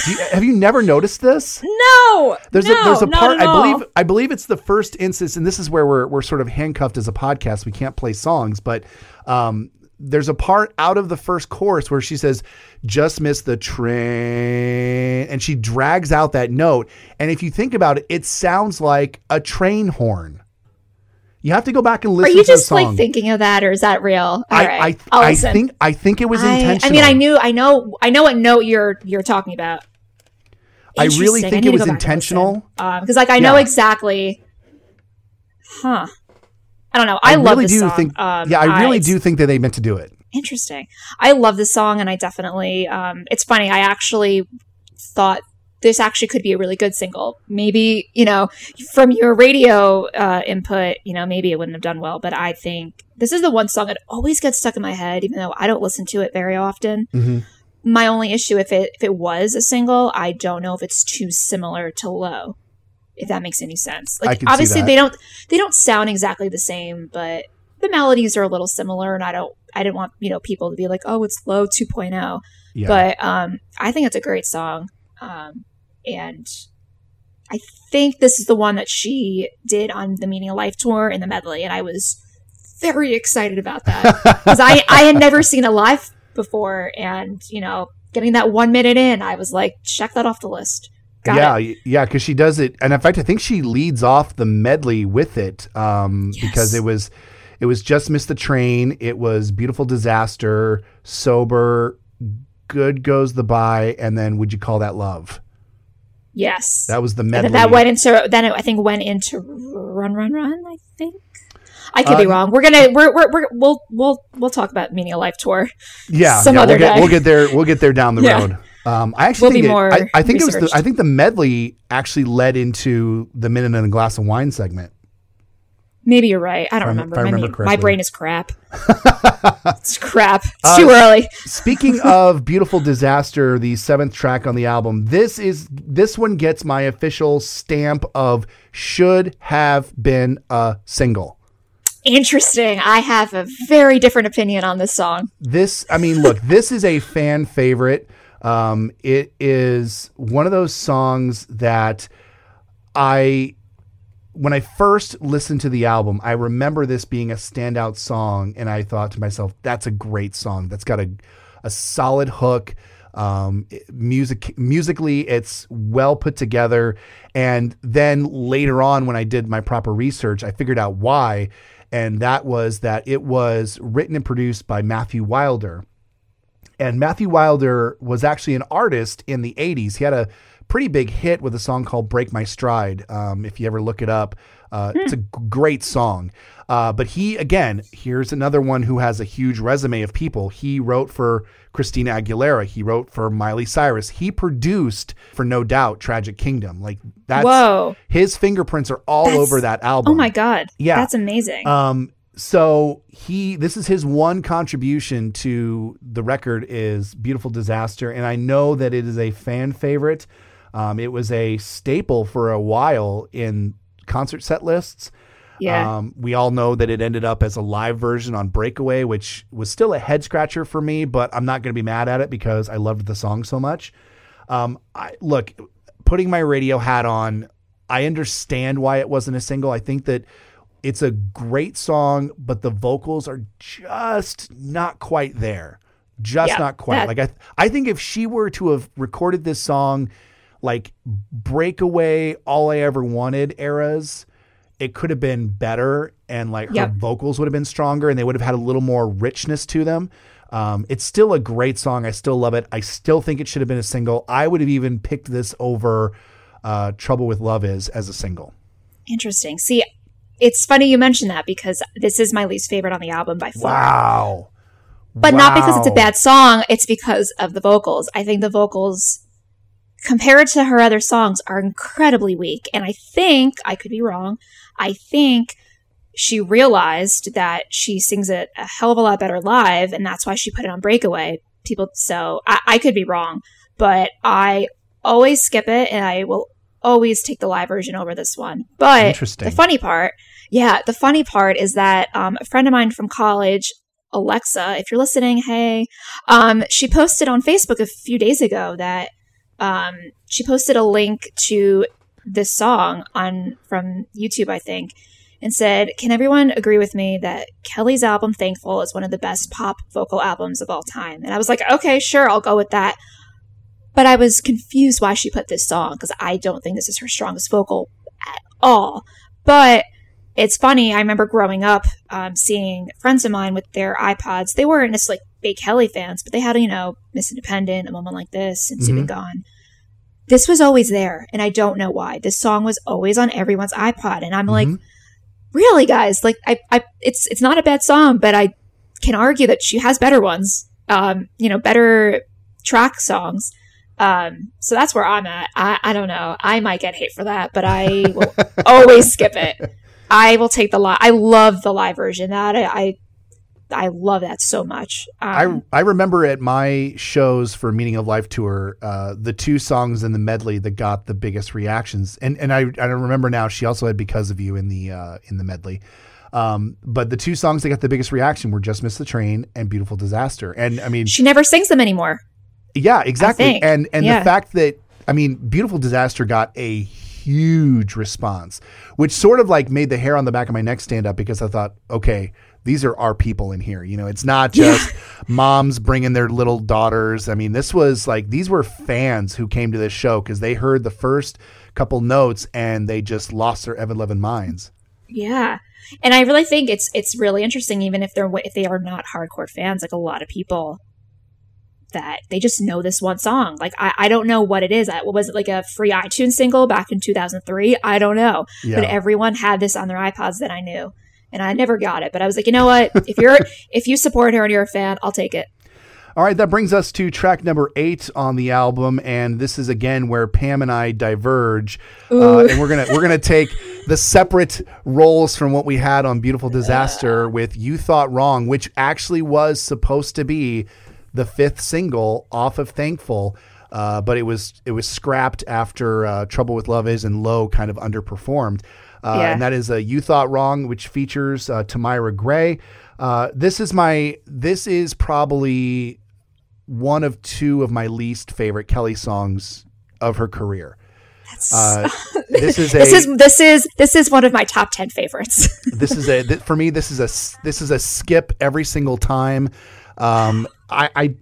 you, have you never noticed this? No. There's no, a there's a part I believe I believe it's the first instance, and this is where we're we're sort of handcuffed as a podcast. We can't play songs, but um, there's a part out of the first chorus where she says, "Just miss the train," and she drags out that note. And if you think about it, it sounds like a train horn. You have to go back and listen. Are you just like thinking of that, or is that real? All I, right. I, I think I think it was I, intentional. I mean, I knew, I know, I know what note you're you're talking about. I really think I it was intentional because, um, like, I know yeah. exactly. Huh. I don't know. I, I love really do song. think. Um, yeah, I really I, do think that they meant to do it. Interesting. I love this song, and I definitely. Um, it's funny. I actually thought this actually could be a really good single. Maybe, you know, from your radio uh, input, you know, maybe it wouldn't have done well, but I think this is the one song that always gets stuck in my head, even though I don't listen to it very often. Mm-hmm. My only issue, if it if it was a single, I don't know if it's too similar to Low, if that makes any sense. Like obviously they don't they don't sound exactly the same, but the melodies are a little similar, and I don't I didn't want you know people to be like, oh, it's Low 2.0. Yeah. But um, I think it's a great song. Um, and I think this is the one that she did on the Meaning of Life tour in the medley, and I was very excited about that because I I had never seen a live before, and you know, getting that one minute in, I was like, check that off the list. Got yeah, it. yeah, because she does it, and in fact, I think she leads off the medley with it um, yes. because it was it was just miss the train, it was beautiful disaster, sober, good goes the bye, and then would you call that love? Yes, that was the medley. that went into then it, I think went into Run Run Run. I think I could uh, be wrong. We're gonna we're, we're, we're we'll we'll we'll talk about Meaning of Life tour. Yeah, some yeah, other we'll get, day. We'll get there. We'll get there down the yeah. road. Um, I actually we'll think it, I, I, think researched. it was the, I think the medley actually led into the minute and a glass of wine segment. Maybe you're right. I don't remember. I remember my, my, brain is crap. it's crap. It's uh, too early. speaking of beautiful disaster, the seventh track on the album, this is this one gets my official stamp of should have been a single. Interesting. I have a very different opinion on this song. This, I mean, look, this is a fan favorite. Um, it is one of those songs that I when I first listened to the album, I remember this being a standout song, and I thought to myself, "That's a great song. That's got a a solid hook. Um, music musically, it's well put together." And then later on, when I did my proper research, I figured out why, and that was that it was written and produced by Matthew Wilder. And Matthew Wilder was actually an artist in the 80s. He had a pretty big hit with a song called Break My Stride. Um, if you ever look it up, uh, it's a great song. Uh, but he, again, here's another one who has a huge resume of people. He wrote for Christina Aguilera. He wrote for Miley Cyrus. He produced for No Doubt Tragic Kingdom. Like that's Whoa. his fingerprints are all that's, over that album. Oh my God. Yeah. That's amazing. Um, so he this is his one contribution to the record is beautiful disaster and i know that it is a fan favorite um, it was a staple for a while in concert set lists. Yeah. Um, we all know that it ended up as a live version on Breakaway, which was still a head scratcher for me, but I'm not going to be mad at it because I loved the song so much. Um, I look, putting my radio hat on, I understand why it wasn't a single. I think that it's a great song, but the vocals are just not quite there. Just yeah, not quite. Like I, I think if she were to have recorded this song like breakaway all I ever wanted eras, it could have been better and like yep. her vocals would have been stronger and they would have had a little more richness to them. Um, it's still a great song. I still love it. I still think it should have been a single. I would have even picked this over uh, Trouble with Love is as a single. Interesting. See, it's funny you mention that because this is my least favorite on the album by far. Wow. But wow. not because it's a bad song, it's because of the vocals. I think the vocals compared to her other songs are incredibly weak. And I think, I could be wrong, I think she realized that she sings it a hell of a lot better live, and that's why she put it on Breakaway. People, so I, I could be wrong, but I always skip it, and I will always take the live version over this one. But the funny part, yeah, the funny part is that um, a friend of mine from college, Alexa, if you're listening, hey, um, she posted on Facebook a few days ago that um, she posted a link to this song on from YouTube, I think, and said, "Can everyone agree with me that Kelly's album Thankful is one of the best pop vocal albums of all time?" And I was like, "Okay, sure, I'll go with that." But I was confused why she put this song because I don't think this is her strongest vocal at all. But it's funny. I remember growing up, um, seeing friends of mine with their iPods. They weren't necessarily like, big Kelly fans, but they had, you know, Miss Independent, A Moment Like This, and mm-hmm. Gone. This was always there, and I don't know why. This song was always on everyone's iPod, and I'm mm-hmm. like, really, guys? Like, I, I, it's it's not a bad song, but I can argue that she has better ones. Um, you know, better track songs. Um, so that's where I'm at. I, I don't know. I might get hate for that, but I will always skip it. I will take the live. I love the live version. That I, I, I love that so much. Um, I I remember at my shows for Meaning of Life tour, uh, the two songs in the medley that got the biggest reactions, and and I I remember now she also had Because of You in the uh, in the medley. Um, but the two songs that got the biggest reaction were Just Miss the Train and Beautiful Disaster. And I mean, she never sings them anymore. Yeah, exactly. And and yeah. the fact that I mean, Beautiful Disaster got a huge response, which sort of like made the hair on the back of my neck stand up because I thought, okay, these are our people in here. You know, it's not just yeah. moms bringing their little daughters. I mean, this was like these were fans who came to this show because they heard the first couple notes and they just lost their Evan Levin minds. Yeah. And I really think it's it's really interesting even if they're if they are not hardcore fans like a lot of people that they just know this one song. Like I, I don't know what it is. What was it like a free iTunes single back in 2003? I don't know. Yeah. But everyone had this on their iPods that I knew. And I never got it, but I was like, you know what? If you're if you support her and you're a fan, I'll take it. All right, that brings us to track number eight on the album, and this is again where Pam and I diverge, uh, and we're gonna we're gonna take the separate roles from what we had on "Beautiful Disaster" with "You Thought Wrong," which actually was supposed to be the fifth single off of Thankful. Uh, but it was it was scrapped after uh, Trouble with Love is and Low kind of underperformed. Uh, yeah. And that is a You Thought Wrong, which features uh, Tamyra Gray. Uh, this is my this is probably one of two of my least favorite Kelly songs of her career. Uh, this is a, this is this is this is one of my top ten favorites. this is a th- for me. This is a this is a skip every single time. Um, I, I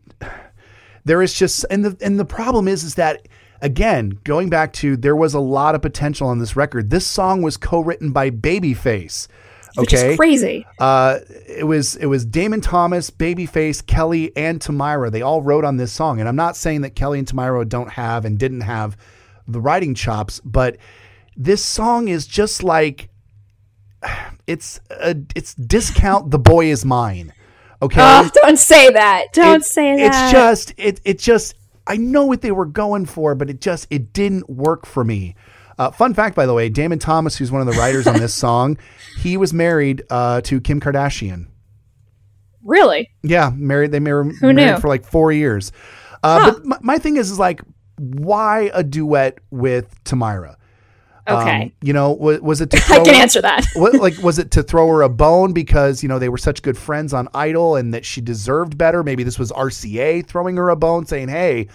there is just and the and the problem is is that again going back to there was a lot of potential on this record. This song was co-written by Babyface. Okay, Which crazy. Uh, it was it was Damon Thomas, Babyface, Kelly, and Tamyra. They all wrote on this song, and I'm not saying that Kelly and Tamyra don't have and didn't have the writing chops, but this song is just like it's a, it's discount the boy is mine. Okay. Oh, don't say that. Don't it, say that. It's just it it just I know what they were going for, but it just it didn't work for me. Uh, fun fact, by the way, Damon Thomas, who's one of the writers on this song, he was married uh, to Kim Kardashian. Really? Yeah, married. They married, Who married knew? for like four years. Uh, huh. But my, my, thing is, is like, why a duet with Tamyra? Okay. Um, you know, was, was it to I can her, answer that. what, like, was it to throw her a bone because, you know, they were such good friends on Idol and that she deserved better? Maybe this was RCA throwing her a bone saying, hey,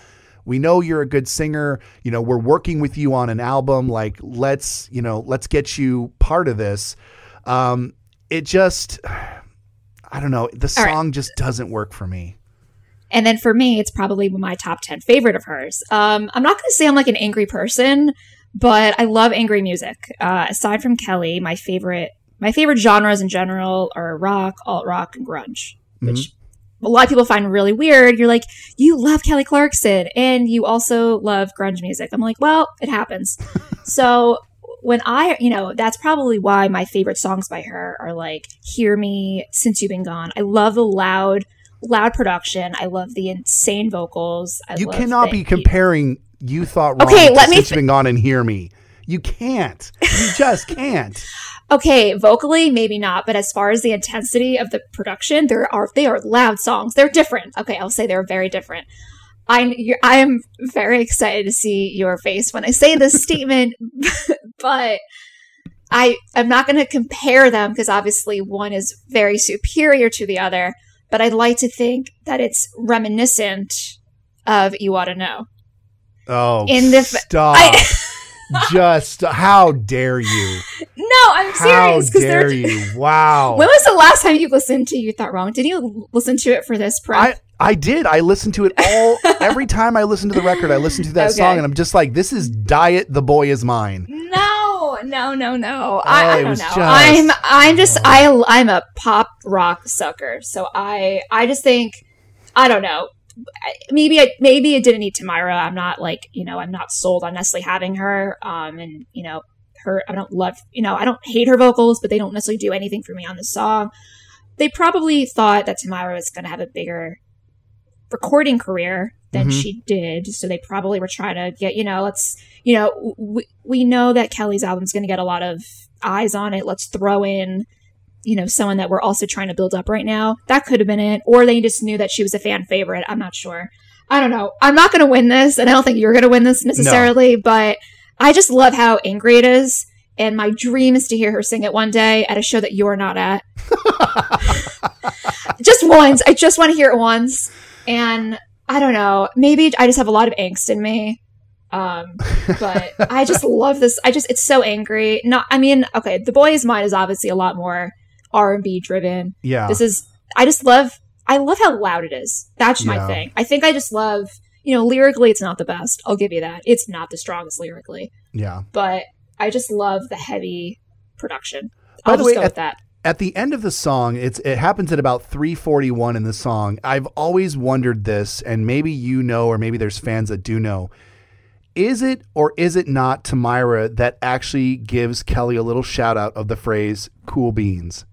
we know you're a good singer. You know, we're working with you on an album. Like, let's, you know, let's get you part of this. Um, it just, I don't know. The song right. just doesn't work for me. And then for me, it's probably my top 10 favorite of hers. Um, I'm not going to say I'm like an angry person, but I love angry music. Uh, aside from Kelly, my favorite my favorite genres in general are rock, alt rock, and grunge, which mm-hmm. a lot of people find really weird. You're like, you love Kelly Clarkson, and you also love grunge music. I'm like, well, it happens. so when I, you know, that's probably why my favorite songs by her are like "Hear Me," "Since You've Been Gone." I love the loud loud production. I love the insane vocals. I you cannot be comparing you thought wrong. Okay, let me th- been gone and hear me. You can't. You just can't. okay, vocally maybe not, but as far as the intensity of the production, there are they are loud songs. They're different. Okay, I'll say they're very different. I I am very excited to see your face when I say this statement, but I I'm not going to compare them because obviously one is very superior to the other. But I'd like to think that it's reminiscent of "You Ought to Know." Oh, in the stop. I, Just how dare you? No, I'm serious. How dare you? Wow. When was the last time you listened to You Thought Wrong? Did you listen to it for this prep? I, I did. I listened to it all. every time I listen to the record, I listen to that okay. song, and I'm just like, "This is Diet. The boy is mine." No, no, no, no. I, oh, I don't know. Just, I'm, I'm just, I, I'm a pop rock sucker. So I, I just think, I don't know maybe I, maybe it didn't need Tamyra. I'm not like you know I'm not sold on necessarily having her. Um, and you know her I don't love you know I don't hate her vocals, but they don't necessarily do anything for me on the song. They probably thought that Tamyra was going to have a bigger recording career than mm-hmm. she did, so they probably were trying to get you know let's you know we we know that Kelly's album's going to get a lot of eyes on it. Let's throw in you know, someone that we're also trying to build up right now. That could have been it. Or they just knew that she was a fan favorite. I'm not sure. I don't know. I'm not going to win this, and I don't think you're going to win this necessarily, no. but I just love how angry it is. And my dream is to hear her sing it one day at a show that you're not at. just once. I just want to hear it once. And I don't know. Maybe I just have a lot of angst in me. Um, but I just love this. I just, it's so angry. Not, I mean, okay, The Boy Is Mine is obviously a lot more R&B driven. Yeah. This is I just love I love how loud it is. That's my thing. I think I just love, you know, lyrically it's not the best. I'll give you that. It's not the strongest lyrically. Yeah. But I just love the heavy production. By I'll the way, at, that. At the end of the song, it's it happens at about 341 in the song. I've always wondered this, and maybe you know, or maybe there's fans that do know. Is it or is it not Tamyra that actually gives Kelly a little shout out of the phrase cool beans?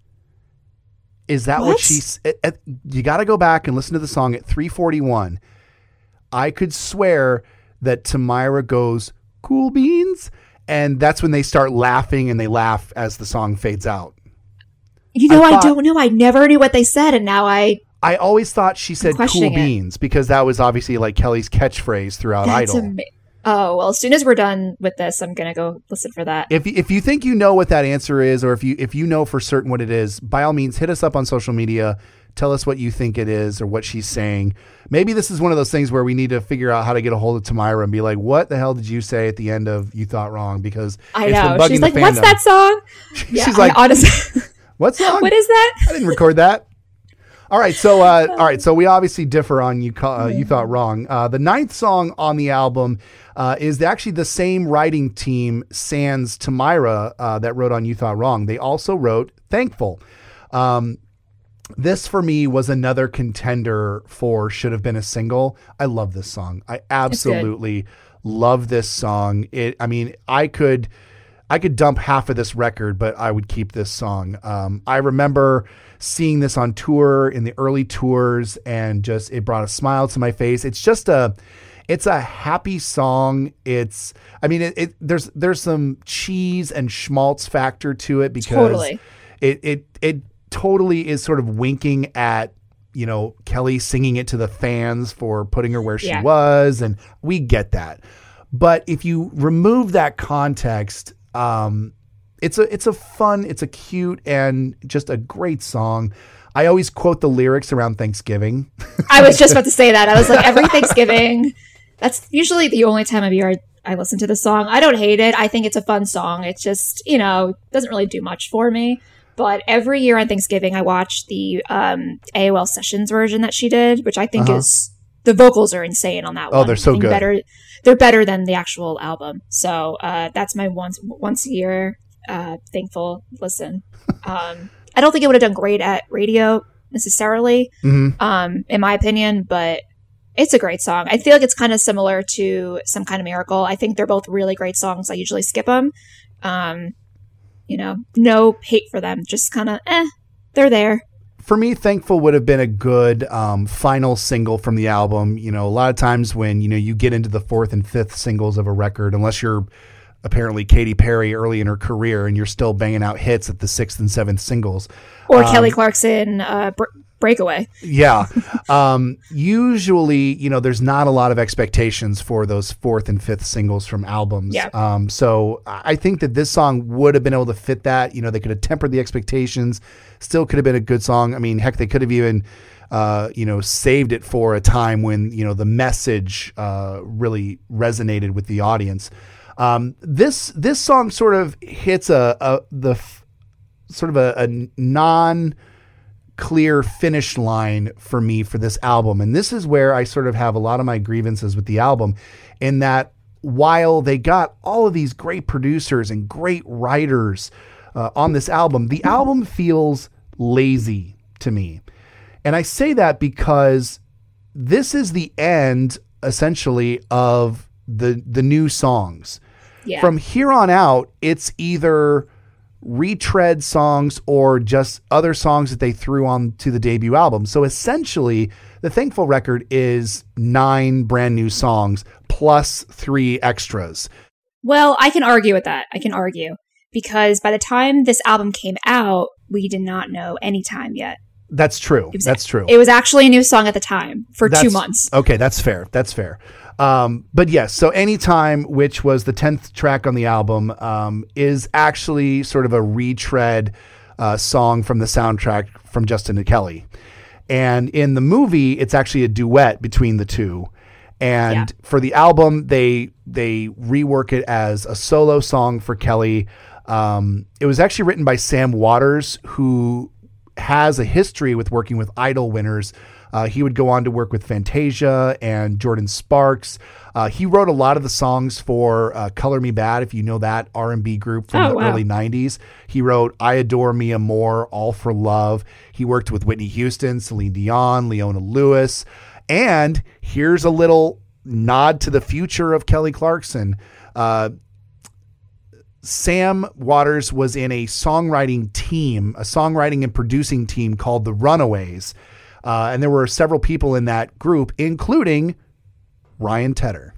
Is that what, what she's? Eh, eh, you got to go back and listen to the song at 341. I could swear that Tamyra goes, cool beans. And that's when they start laughing and they laugh as the song fades out. You know, I, thought, I don't know. I never knew what they said. And now I. I always thought she said cool beans it. because that was obviously like Kelly's catchphrase throughout that's Idol. Ama- Oh well, as soon as we're done with this, I'm gonna go listen for that. If if you think you know what that answer is, or if you if you know for certain what it is, by all means, hit us up on social media. Tell us what you think it is or what she's saying. Maybe this is one of those things where we need to figure out how to get a hold of Tamyra and be like, "What the hell did you say at the end of You Thought Wrong?" Because I know she's like, "What's that song?" Yeah, she's like, honestly, "What song? What is that?" I didn't record that. All right, so uh, all right, so we obviously differ on you. Uh, you thought wrong. Uh, the ninth song on the album uh, is actually the same writing team, Sans Tamyra, uh, that wrote on You Thought Wrong. They also wrote Thankful. Um, this for me was another contender for should have been a single. I love this song. I absolutely love this song. It. I mean, I could. I could dump half of this record, but I would keep this song. Um, I remember seeing this on tour in the early tours and just it brought a smile to my face. It's just a it's a happy song. It's I mean it, it there's there's some cheese and schmaltz factor to it because totally. it it it totally is sort of winking at you know Kelly singing it to the fans for putting her where she yeah. was and we get that. But if you remove that context, um, it's a it's a fun, it's a cute and just a great song. I always quote the lyrics around Thanksgiving. I was just about to say that. I was like, every Thanksgiving, that's usually the only time of year I, I listen to the song. I don't hate it. I think it's a fun song. It's just, you know, doesn't really do much for me. But every year on Thanksgiving, I watch the um, AOL Sessions version that she did, which I think uh-huh. is the vocals are insane on that oh, one. Oh, they're so good. Better, they're better than the actual album. So uh, that's my once once a year uh, thankful listen. Um, I don't think it would have done great at radio necessarily, mm-hmm. um, in my opinion, but it's a great song. I feel like it's kind of similar to Some Kind of Miracle. I think they're both really great songs. I usually skip them. Um, you know, no hate for them, just kind of, eh, they're there. For me, Thankful would have been a good um, final single from the album. You know, a lot of times when, you know, you get into the fourth and fifth singles of a record, unless you're apparently Katy Perry early in her career, and you're still banging out hits at the sixth and seventh singles. Or um, Kelly Clarkson, uh, Br- Breakaway. yeah. Um, usually, you know, there's not a lot of expectations for those fourth and fifth singles from albums. Yeah. Um, so I think that this song would have been able to fit that. You know, they could have tempered the expectations. Still could have been a good song. I mean, heck, they could have even uh, you know, saved it for a time when you know the message uh, really resonated with the audience. Um, this this song sort of hits a, a the f- sort of a, a non clear finish line for me for this album, and this is where I sort of have a lot of my grievances with the album, in that while they got all of these great producers and great writers uh, on this album, the album feels lazy to me. And I say that because this is the end essentially of the the new songs. Yeah. From here on out, it's either retread songs or just other songs that they threw on to the debut album. So essentially, the Thankful record is nine brand new songs plus three extras. Well, I can argue with that. I can argue because by the time this album came out, we did not know any time yet. That's true. Was, that's true. It was actually a new song at the time for that's, two months. Okay, that's fair. That's fair. Um, but yes, so anytime, which was the tenth track on the album, um, is actually sort of a retread uh, song from the soundtrack from Justin and Kelly, and in the movie, it's actually a duet between the two. And yeah. for the album, they they rework it as a solo song for Kelly. Um, it was actually written by Sam Watters, who has a history with working with Idol winners. Uh, he would go on to work with Fantasia and Jordin Sparks. Uh, he wrote a lot of the songs for uh, "Color Me Badd," if you know that R&B group from oh, the wow. early '90s. He wrote "I Adore Mi Amor," "All for Love." He worked with Whitney Houston, Celine Dion, Leona Lewis, and here's a little nod to the future of Kelly Clarkson. Uh, Sam Watters was in a songwriting team, a songwriting and producing team called the Runaways. Uh, and there were several people in that group, including Ryan Tedder.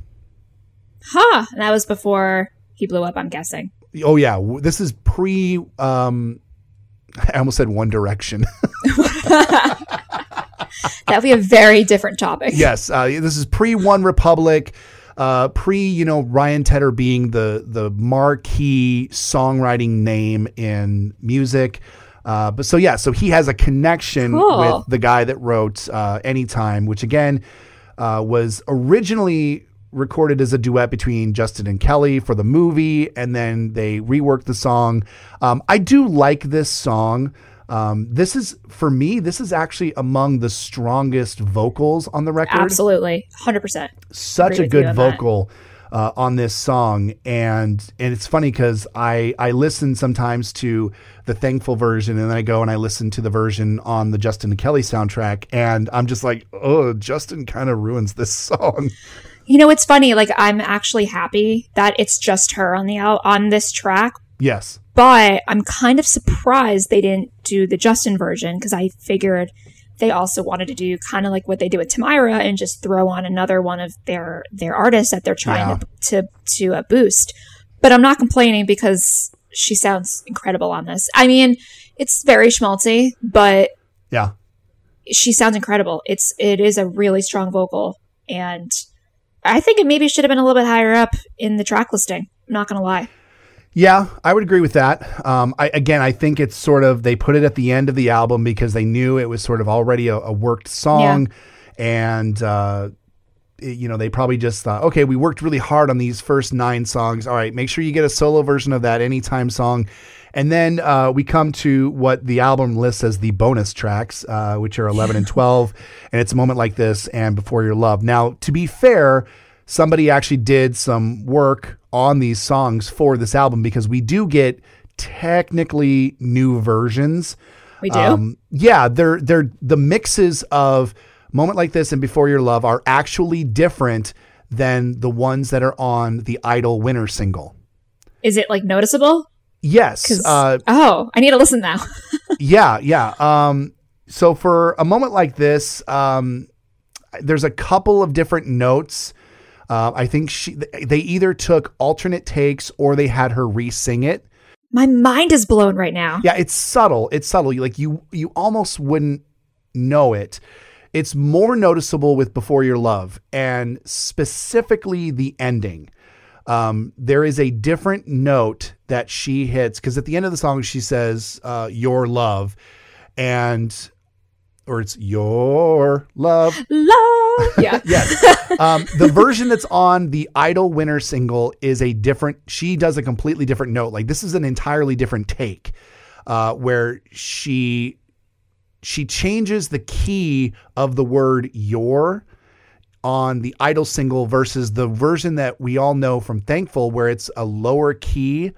Huh. That was before he blew up, I'm guessing. Oh, yeah. This is pre. Um, I almost said One Direction. that would be a very different topic. Yes. Uh, this is pre One Republic uh, pre, you know, Ryan Tedder being the the marquee songwriting name in music. Uh, but so yeah, so he has a connection cool. with the guy that wrote uh, "Anytime," which again uh, was originally recorded as a duet between Justin and Kelly for the movie, and then they reworked the song. Um, I do like this song. Um, this is for me. This is actually among the strongest vocals on the record. Absolutely, hundred percent. Such a good vocal uh, on this song, and and it's funny because I I listen sometimes to the thankful version, and then I go and I listen to the version on the Justin Kelly soundtrack, and I'm just like, oh, Justin kind of ruins this song. You know, it's funny. Like I'm actually happy that it's just her on the out on this track. Yes but I'm kind of surprised they didn't do the Justin version because I figured they also wanted to do kind of like what they did with Tamyra and just throw on another one of their their artists that they're trying yeah. to to, to uh, boost. But I'm not complaining because she sounds incredible on this. I mean, it's very schmaltzy, but yeah, she sounds incredible. It's it is a really strong vocal, and I think it maybe should have been a little bit higher up in the track listing. I'm not gonna lie. Yeah, I would agree with that. Um, I, again, I think it's sort of they put it at the end of the album because they knew it was sort of already a, a worked song, yeah. and uh, it, you know they probably just thought, okay, we worked really hard on these first nine songs. All right, make sure you get a solo version of that anytime song. And then uh, we come to what the album lists as the bonus tracks, uh, which are 11 and 12. And it's a moment like this and Before Your Love. Now, to be fair, somebody actually did some work on these songs for this album because we do get technically new versions. We do. Um, yeah, they're they're the mixes of moment like this and before your love are actually different than the ones that are on the Idol winner single. Is it like noticeable? Yes. Uh, oh, I need to listen now. yeah, yeah. Um, so for a moment like this, um, there's a couple of different notes Uh, I think she they either took alternate takes or they had her re-sing it. My mind is blown right now. Yeah, it's subtle. It's subtle. Like you you almost wouldn't know it. It's more noticeable with Before Your Love and specifically the ending. Um, there is a different note that she hits because at the end of the song she says uh, "Your love," and or it's "Your love." Love. Yeah. yes. Um, the version that's on the Idol winner single is a different. She does a completely different note. Like this is an entirely different take, uh, where she she changes the key of the word "your." on the idol single versus the version that we all know from thankful where it's a lower key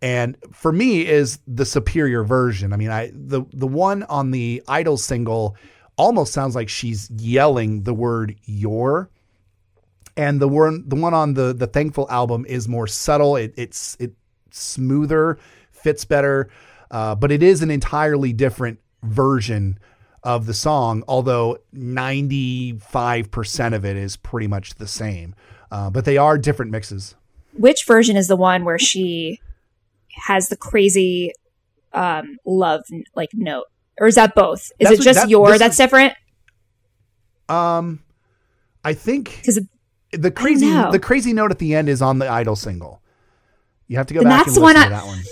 and for me is the superior version i mean i the the one on the idol single almost sounds like she's yelling the word your and the one the one on the the thankful album is more subtle it, it's it's smoother fits better uh, but it is an entirely different version of the song, although 95% of it is pretty much the same. Uh, but they are different mixes. Which version is the one where she has the crazy um, love like note? Or is that both? Is that's it just that, your that's is, different? Um I think because the crazy the crazy note at the end is on the idol single. You have to go back and listen to that one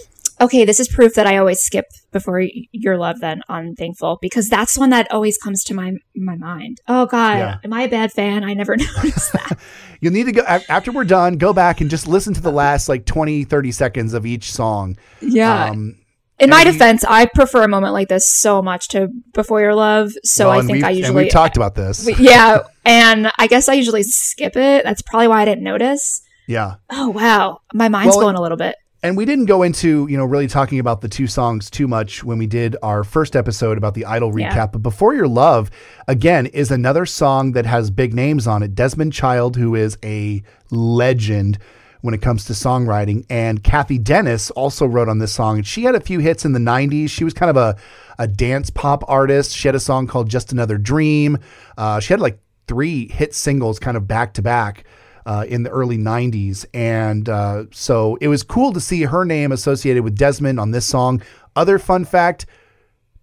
okay, this is proof that I always skip before your love then on Thankful because that's one that always comes to my my mind. Oh God, yeah. am I a bad fan? I never noticed that. You'll need to go after we're done, go back and just listen to the last like 20, 30 seconds of each song. Yeah. Um, in my defense, I prefer a moment like this so much to Before Your Love. So well, I think I usually we talked about this. yeah, and I guess I usually skip it. That's probably why I didn't notice. Yeah. Oh wow, my mind's well, blown a little bit and we didn't go into you know really talking about the two songs too much when we did our first episode about the idol recap yeah. but before your love again is another song that has big names on it desmond child who is a legend when it comes to songwriting. And Cathy Dennis also wrote on this song. She had a few hits in the 90s she was kind of a, a dance pop artist. She had a song called just another dream. Uh, she had like three hit singles kind of back to back uh, in the early 90s. And uh, so it was cool to see her name associated with Desmond on this song. Other fun fact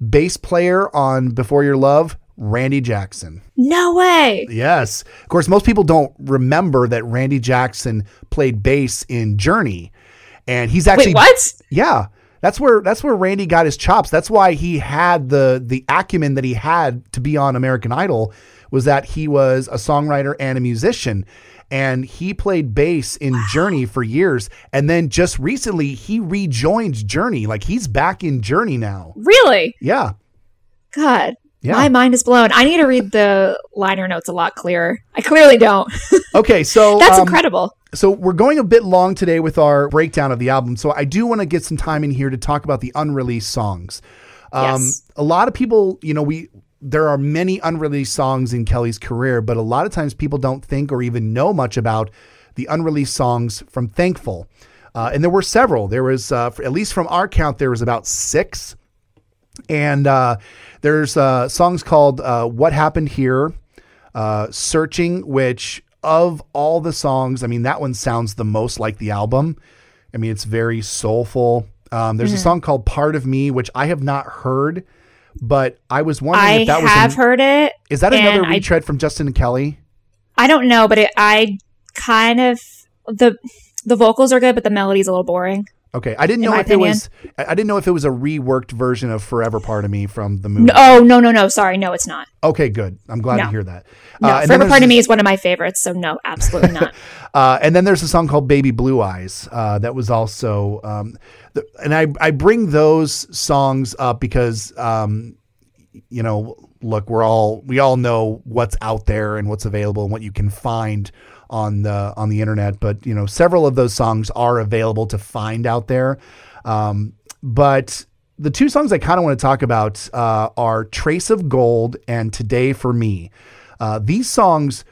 bass player on Before Your Love, Randy Jackson. No way. Yes. Of course, most people don't remember that Randy Jackson played bass in Journey. And he's actually Wait, what? Yeah. That's where that's where Randy got his chops. That's why he had the the acumen that he had to be on American Idol was that he was a songwriter and a musician and he played bass in wow. Journey for years. And then just recently, he rejoined Journey. Like he's back in Journey now. Really? Yeah. God. Yeah. My mind is blown. I need to read the liner notes a lot clearer. I clearly don't. okay, so that's um, incredible. So we're going a bit long today with our breakdown of the album. So I do want to get some time in here to talk about the unreleased songs. Um, yes. A lot of people, you know, we there are many unreleased songs in Kelly's career, but a lot of times people don't think or even know much about the unreleased songs from Thankful. Uh, and there were several. There was, uh, at least from our count, there was about six. And uh, there's uh, songs called uh, What Happened Here, uh, Searching, which of all the songs, I mean, that one sounds the most like the album. I mean, it's very soulful. Um, there's mm-hmm. a song called Part of Me, which I have not heard but I was wondering I if that was. I have heard it. Is that another retread I, from Justin and Kelly? I don't know, but it, I kind of the the vocals are good, but the melody's a little boring. Okay, I didn't know if opinion. it was. I didn't know if it was a reworked version of "Forever Part of Me" from the movie. No, oh no, no, no! Sorry, no, it's not. Okay, good. I'm glad no. to hear that. No, uh, "Forever Part of Me" is one of my favorites, so no, absolutely not. uh, and then there's a song called "Baby Blue Eyes" uh, that was also, um, the, and I I bring those songs up because, um, you know, look, we're all we all know what's out there and what's available and what you can find on the on the internet, but you know, several of those songs are available to find out there. Um, but the two songs I kind of want to talk about uh, are "Trace of Gold" and "Today for Me." Uh, these songs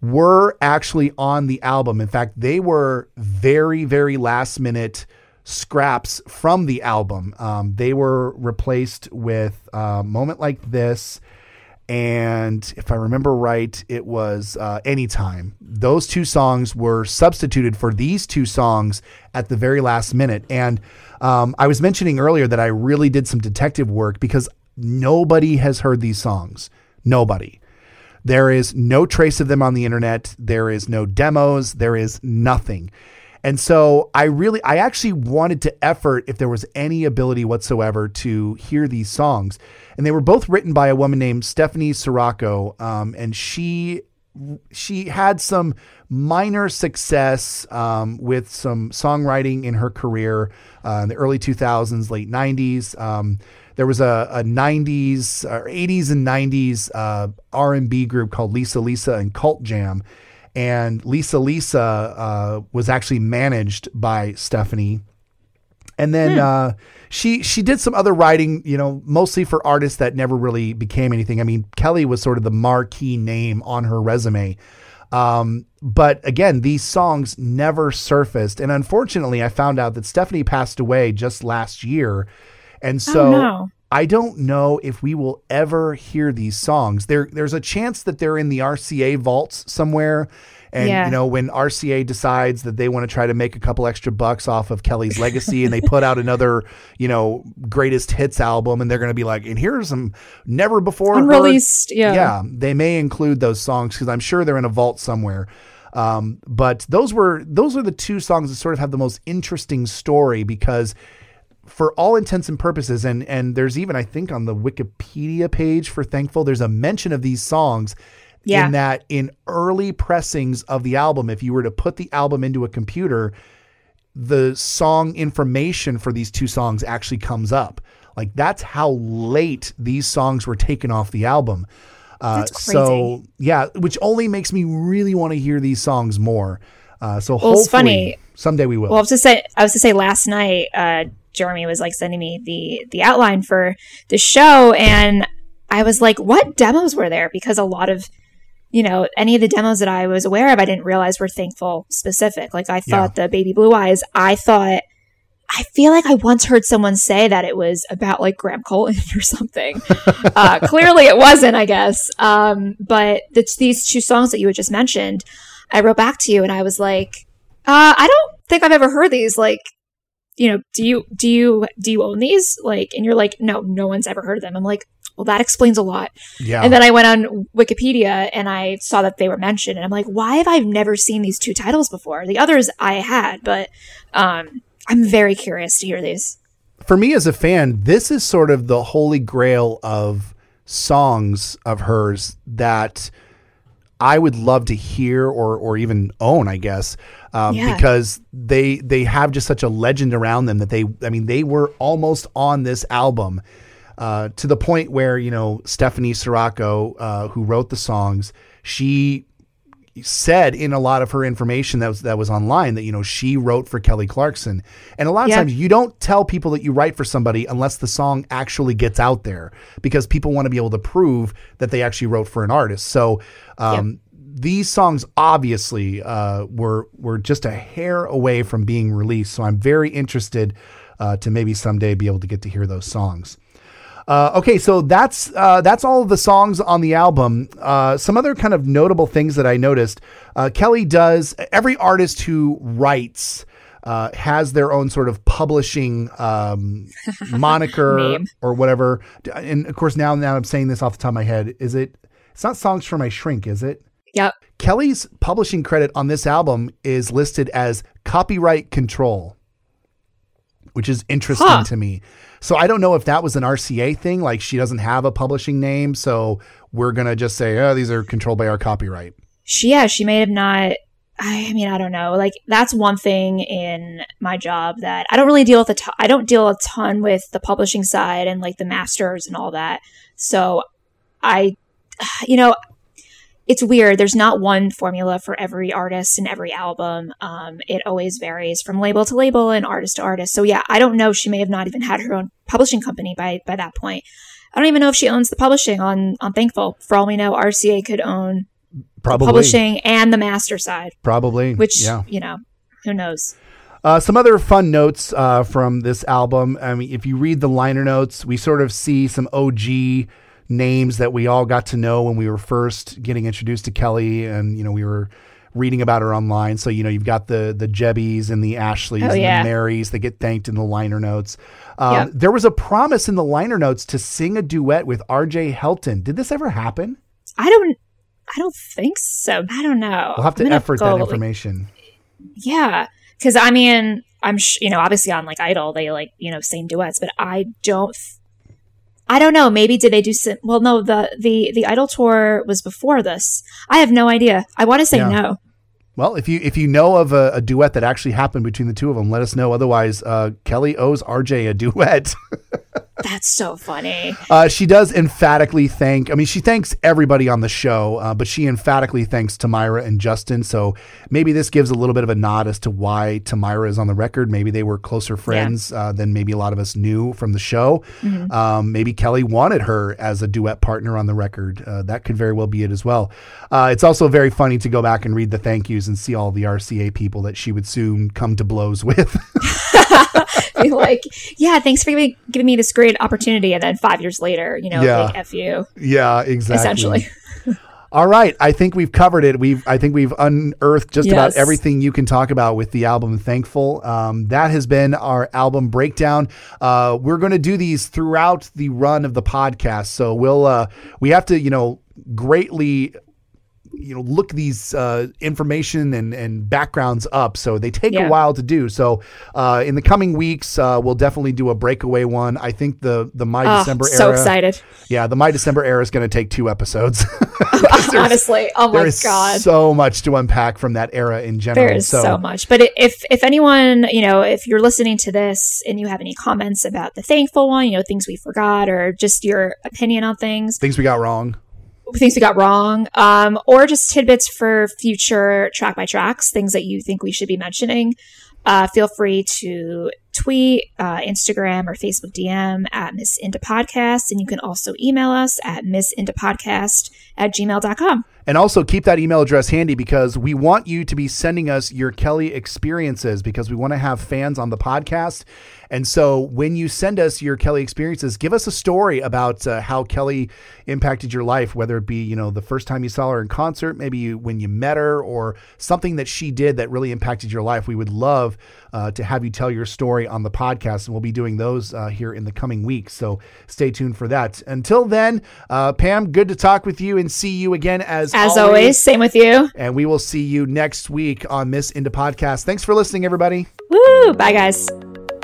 were actually on the album. In fact, they were very, very last minute scraps from the album. Um, they were replaced with a moment like this and if I remember right, it was uh, Anytime. Those two songs were substituted for these two songs at the very last minute. And um, I was mentioning earlier that I really did some detective work because nobody has heard these songs. Nobody. There is no trace of them on the internet. There is no demos. There is nothing. And so I really, I actually wanted to effort if there was any ability whatsoever to hear these songs. And they were both written by a woman named Stephanie Sirocco. Um, and she, she had some minor success um, with some songwriting in her career uh, in the early 2000s, late 90s. Um, there was a, a 90s or 80s and 90s uh, R&B group called Lisa Lisa and Cult Jam and Lisa Lisa uh, was actually managed by Stephanie. And then hmm. uh, she she did some other writing, you know, mostly for artists that never really became anything. I mean, Kelly was sort of the marquee name on her resume. Um, but again, these songs never surfaced. And unfortunately, I found out that Stephanie passed away just last year. And so oh, no. I don't know if we will ever hear these songs. There, there's a chance that they're in the RCA vaults somewhere. And yeah. you know, when RCA decides that they want to try to make a couple extra bucks off of Kelly's legacy, and they put out another, you know, greatest hits album, and they're going to be like, "And here's some never before unreleased." Heard. Yeah, yeah, they may include those songs because I'm sure they're in a vault somewhere. Um, but those were those are the two songs that sort of have the most interesting story because for all intents and purposes, and and there's even I think on the Wikipedia page for Thankful, there's a mention of these songs. Yeah. In that, in early pressings of the album, if you were to put the album into a computer, the song information for these two songs actually comes up. Like that's how late these songs were taken off the album. Uh, so yeah, which only makes me really want to hear these songs more. Uh, so well, hopefully funny. someday we will. Well, I was to say, I was to say last night, uh, Jeremy was like sending me the the outline for the show, and I was like, "What demos were there?" Because a lot of you know, any of the demos that I was aware of, I didn't realize were thankful specific. Like I thought yeah. the baby blue eyes, I thought, I feel like I once heard someone say that it was about like Graham Colton or something. uh, clearly it wasn't, I guess. Um, but the, these two songs that you had just mentioned, I wrote back to you and I was like, uh, I don't think I've ever heard these. Like, you know, do you, do you, do you own these? Like, and you're like, no, no one's ever heard of them. I'm like, well, that explains a lot. Yeah. And then I went on Wikipedia and I saw that they were mentioned and I'm like, why have I never seen these two titles before? The others I had, but, um, I'm very curious to hear these. For me as a fan, this is sort of the holy grail of songs of hers that I would love to hear or or even own, I guess, um, yeah. because they they have just such a legend around them that they I mean they were almost on this album uh, to the point where you know Stephanie Sirocco, uh, who wrote the songs, she said in a lot of her information that was that was online that you know she wrote for Kelly Clarkson. And a lot of yeah. times you don't tell people that you write for somebody unless the song actually gets out there because people want to be able to prove that they actually wrote for an artist. So um, these songs obviously uh, were were just a hair away from being released. So I'm very interested uh, to maybe someday be able to get to hear those songs. Uh, okay, so that's uh, that's all of the songs on the album. Uh, some other kind of notable things that I noticed. Uh, Kelly does every artist who writes. Uh, has their own sort of publishing um, moniker or whatever, and of course now now I'm saying this off the top of my head. Is it? It's not songs for my shrink, is it? Yep. Kelly's publishing credit on this album is listed as copyright control, which is interesting huh. to me. So I don't know if that was an RCA thing, like she doesn't have a publishing name, so we're gonna just say, oh, these are controlled by our copyright. She, yeah, she may have not. I mean, I don't know. Like that's one thing in my job that I don't really deal with. A ton, I don't deal a ton with the publishing side and like the masters and all that. So I, you know, it's weird. There's not one formula for every artist and every album. Um, it always varies from label to label and artist to artist. So yeah, I don't know. She may have not even had her own publishing company by by that point. I don't even know if she owns the publishing on on Thankful. For all we know, RCA could own Probably. publishing and the master side. Probably. Which yeah. you know, who knows. Uh, some other fun notes uh, from this album. I mean, if you read the liner notes, we sort of see some OG names that we all got to know when we were first getting introduced to Kelly, and you know we were reading about her online. So you know you've got the the Jebbies and the Ashleys oh, and yeah. the Marys that get thanked in the liner notes. Um, yep. There was a promise in the liner notes to sing a duet with R.J. Helton. Did this ever happen? I don't. I don't think so. I don't know. We'll have to effort go, that information. yeah, because I mean, I'm sh- you know obviously on like Idol they like you know sing duets, but I don't. I don't know. Maybe did they do some? Well, no. The the the Idol tour was before this. I have no idea. I want to say yeah. no. Well, if you if you know of a, a, duet that actually happened between the two of them, let us know. Otherwise, uh, Kelly owes RJ a duet. That's so funny. Uh, she does emphatically thank. I mean, she thanks everybody on the show, uh, but she emphatically thanks Tamyra and Justin. So maybe this gives a little bit of a nod as to why Tamyra is on the record. Maybe they were closer friends yeah. uh, than maybe a lot of us knew from the show. Mm-hmm. Um, maybe Kelly wanted her as a duet partner on the record. Uh, that could very well be it as well. Uh, it's also very funny to go back and read the thank yous and see all the RCA people that she would soon come to blows with. Be like, yeah, thanks for giving, giving me this great opportunity. And then five years later, you know, yeah. like F you. Yeah, exactly. Essentially. All right, I think we've covered it. We've I think we've unearthed just yes. about everything you can talk about with the album "Thankful." Um, that has been our album breakdown. Uh, we're going to do these throughout the run of the podcast, so we'll uh, we have to you know greatly you know look these uh, information and, and backgrounds up. So they take yeah. a while to do. So uh, in the coming weeks uh, we'll definitely do a breakaway one. I think the the my oh, december so era so excited. Yeah the my december era is going to take two episodes. Honestly oh my god. so much to unpack from that era in general there is so, so much. But if if anyone you know if you're listening to this and you have any comments about the thankful one you know things we forgot or just your opinion on things. Things we got wrong things we got wrong, um, or just tidbits for future track by tracks, things that you think we should be mentioning, uh, feel free to tweet, uh, Instagram, or Facebook DM at Miss Indie Podcast. And you can also email us at missintopodcast at gmail.com. And also keep that email address handy because we want you to be sending us your Kelly experiences because we want to have fans on the podcast. And so when you send us your Kelly experiences, give us a story about uh, how Kelly impacted your life, whether it be, you know, the first time you saw her in concert, maybe you, when you met her, or something that she did that really impacted your life. We would love uh, to have you tell your story on the podcast. And we'll be doing those uh, here in the coming weeks. So stay tuned for that. Until then, uh, Pam, good to talk with you and see you again as as always. always. Same with you. And we will see you next week on Miss Indie Podcast. Thanks for listening, everybody. Woo! Bye, guys.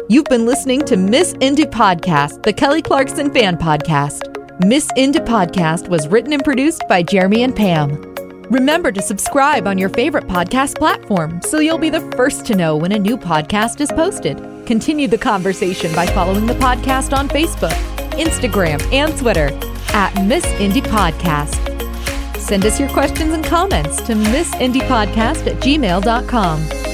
You've been listening to Miss Indie Podcast, the Kelly Clarkson fan podcast. Miss Indie Podcast was written and produced by Jeremy and Pam. Remember to subscribe on your favorite podcast platform so you'll be the first to know when a new podcast is posted. Continue the conversation by following the podcast on Facebook, Instagram, and Twitter at Miss Indie Podcast. Send us your questions and comments to missindypodcast at gmail.com.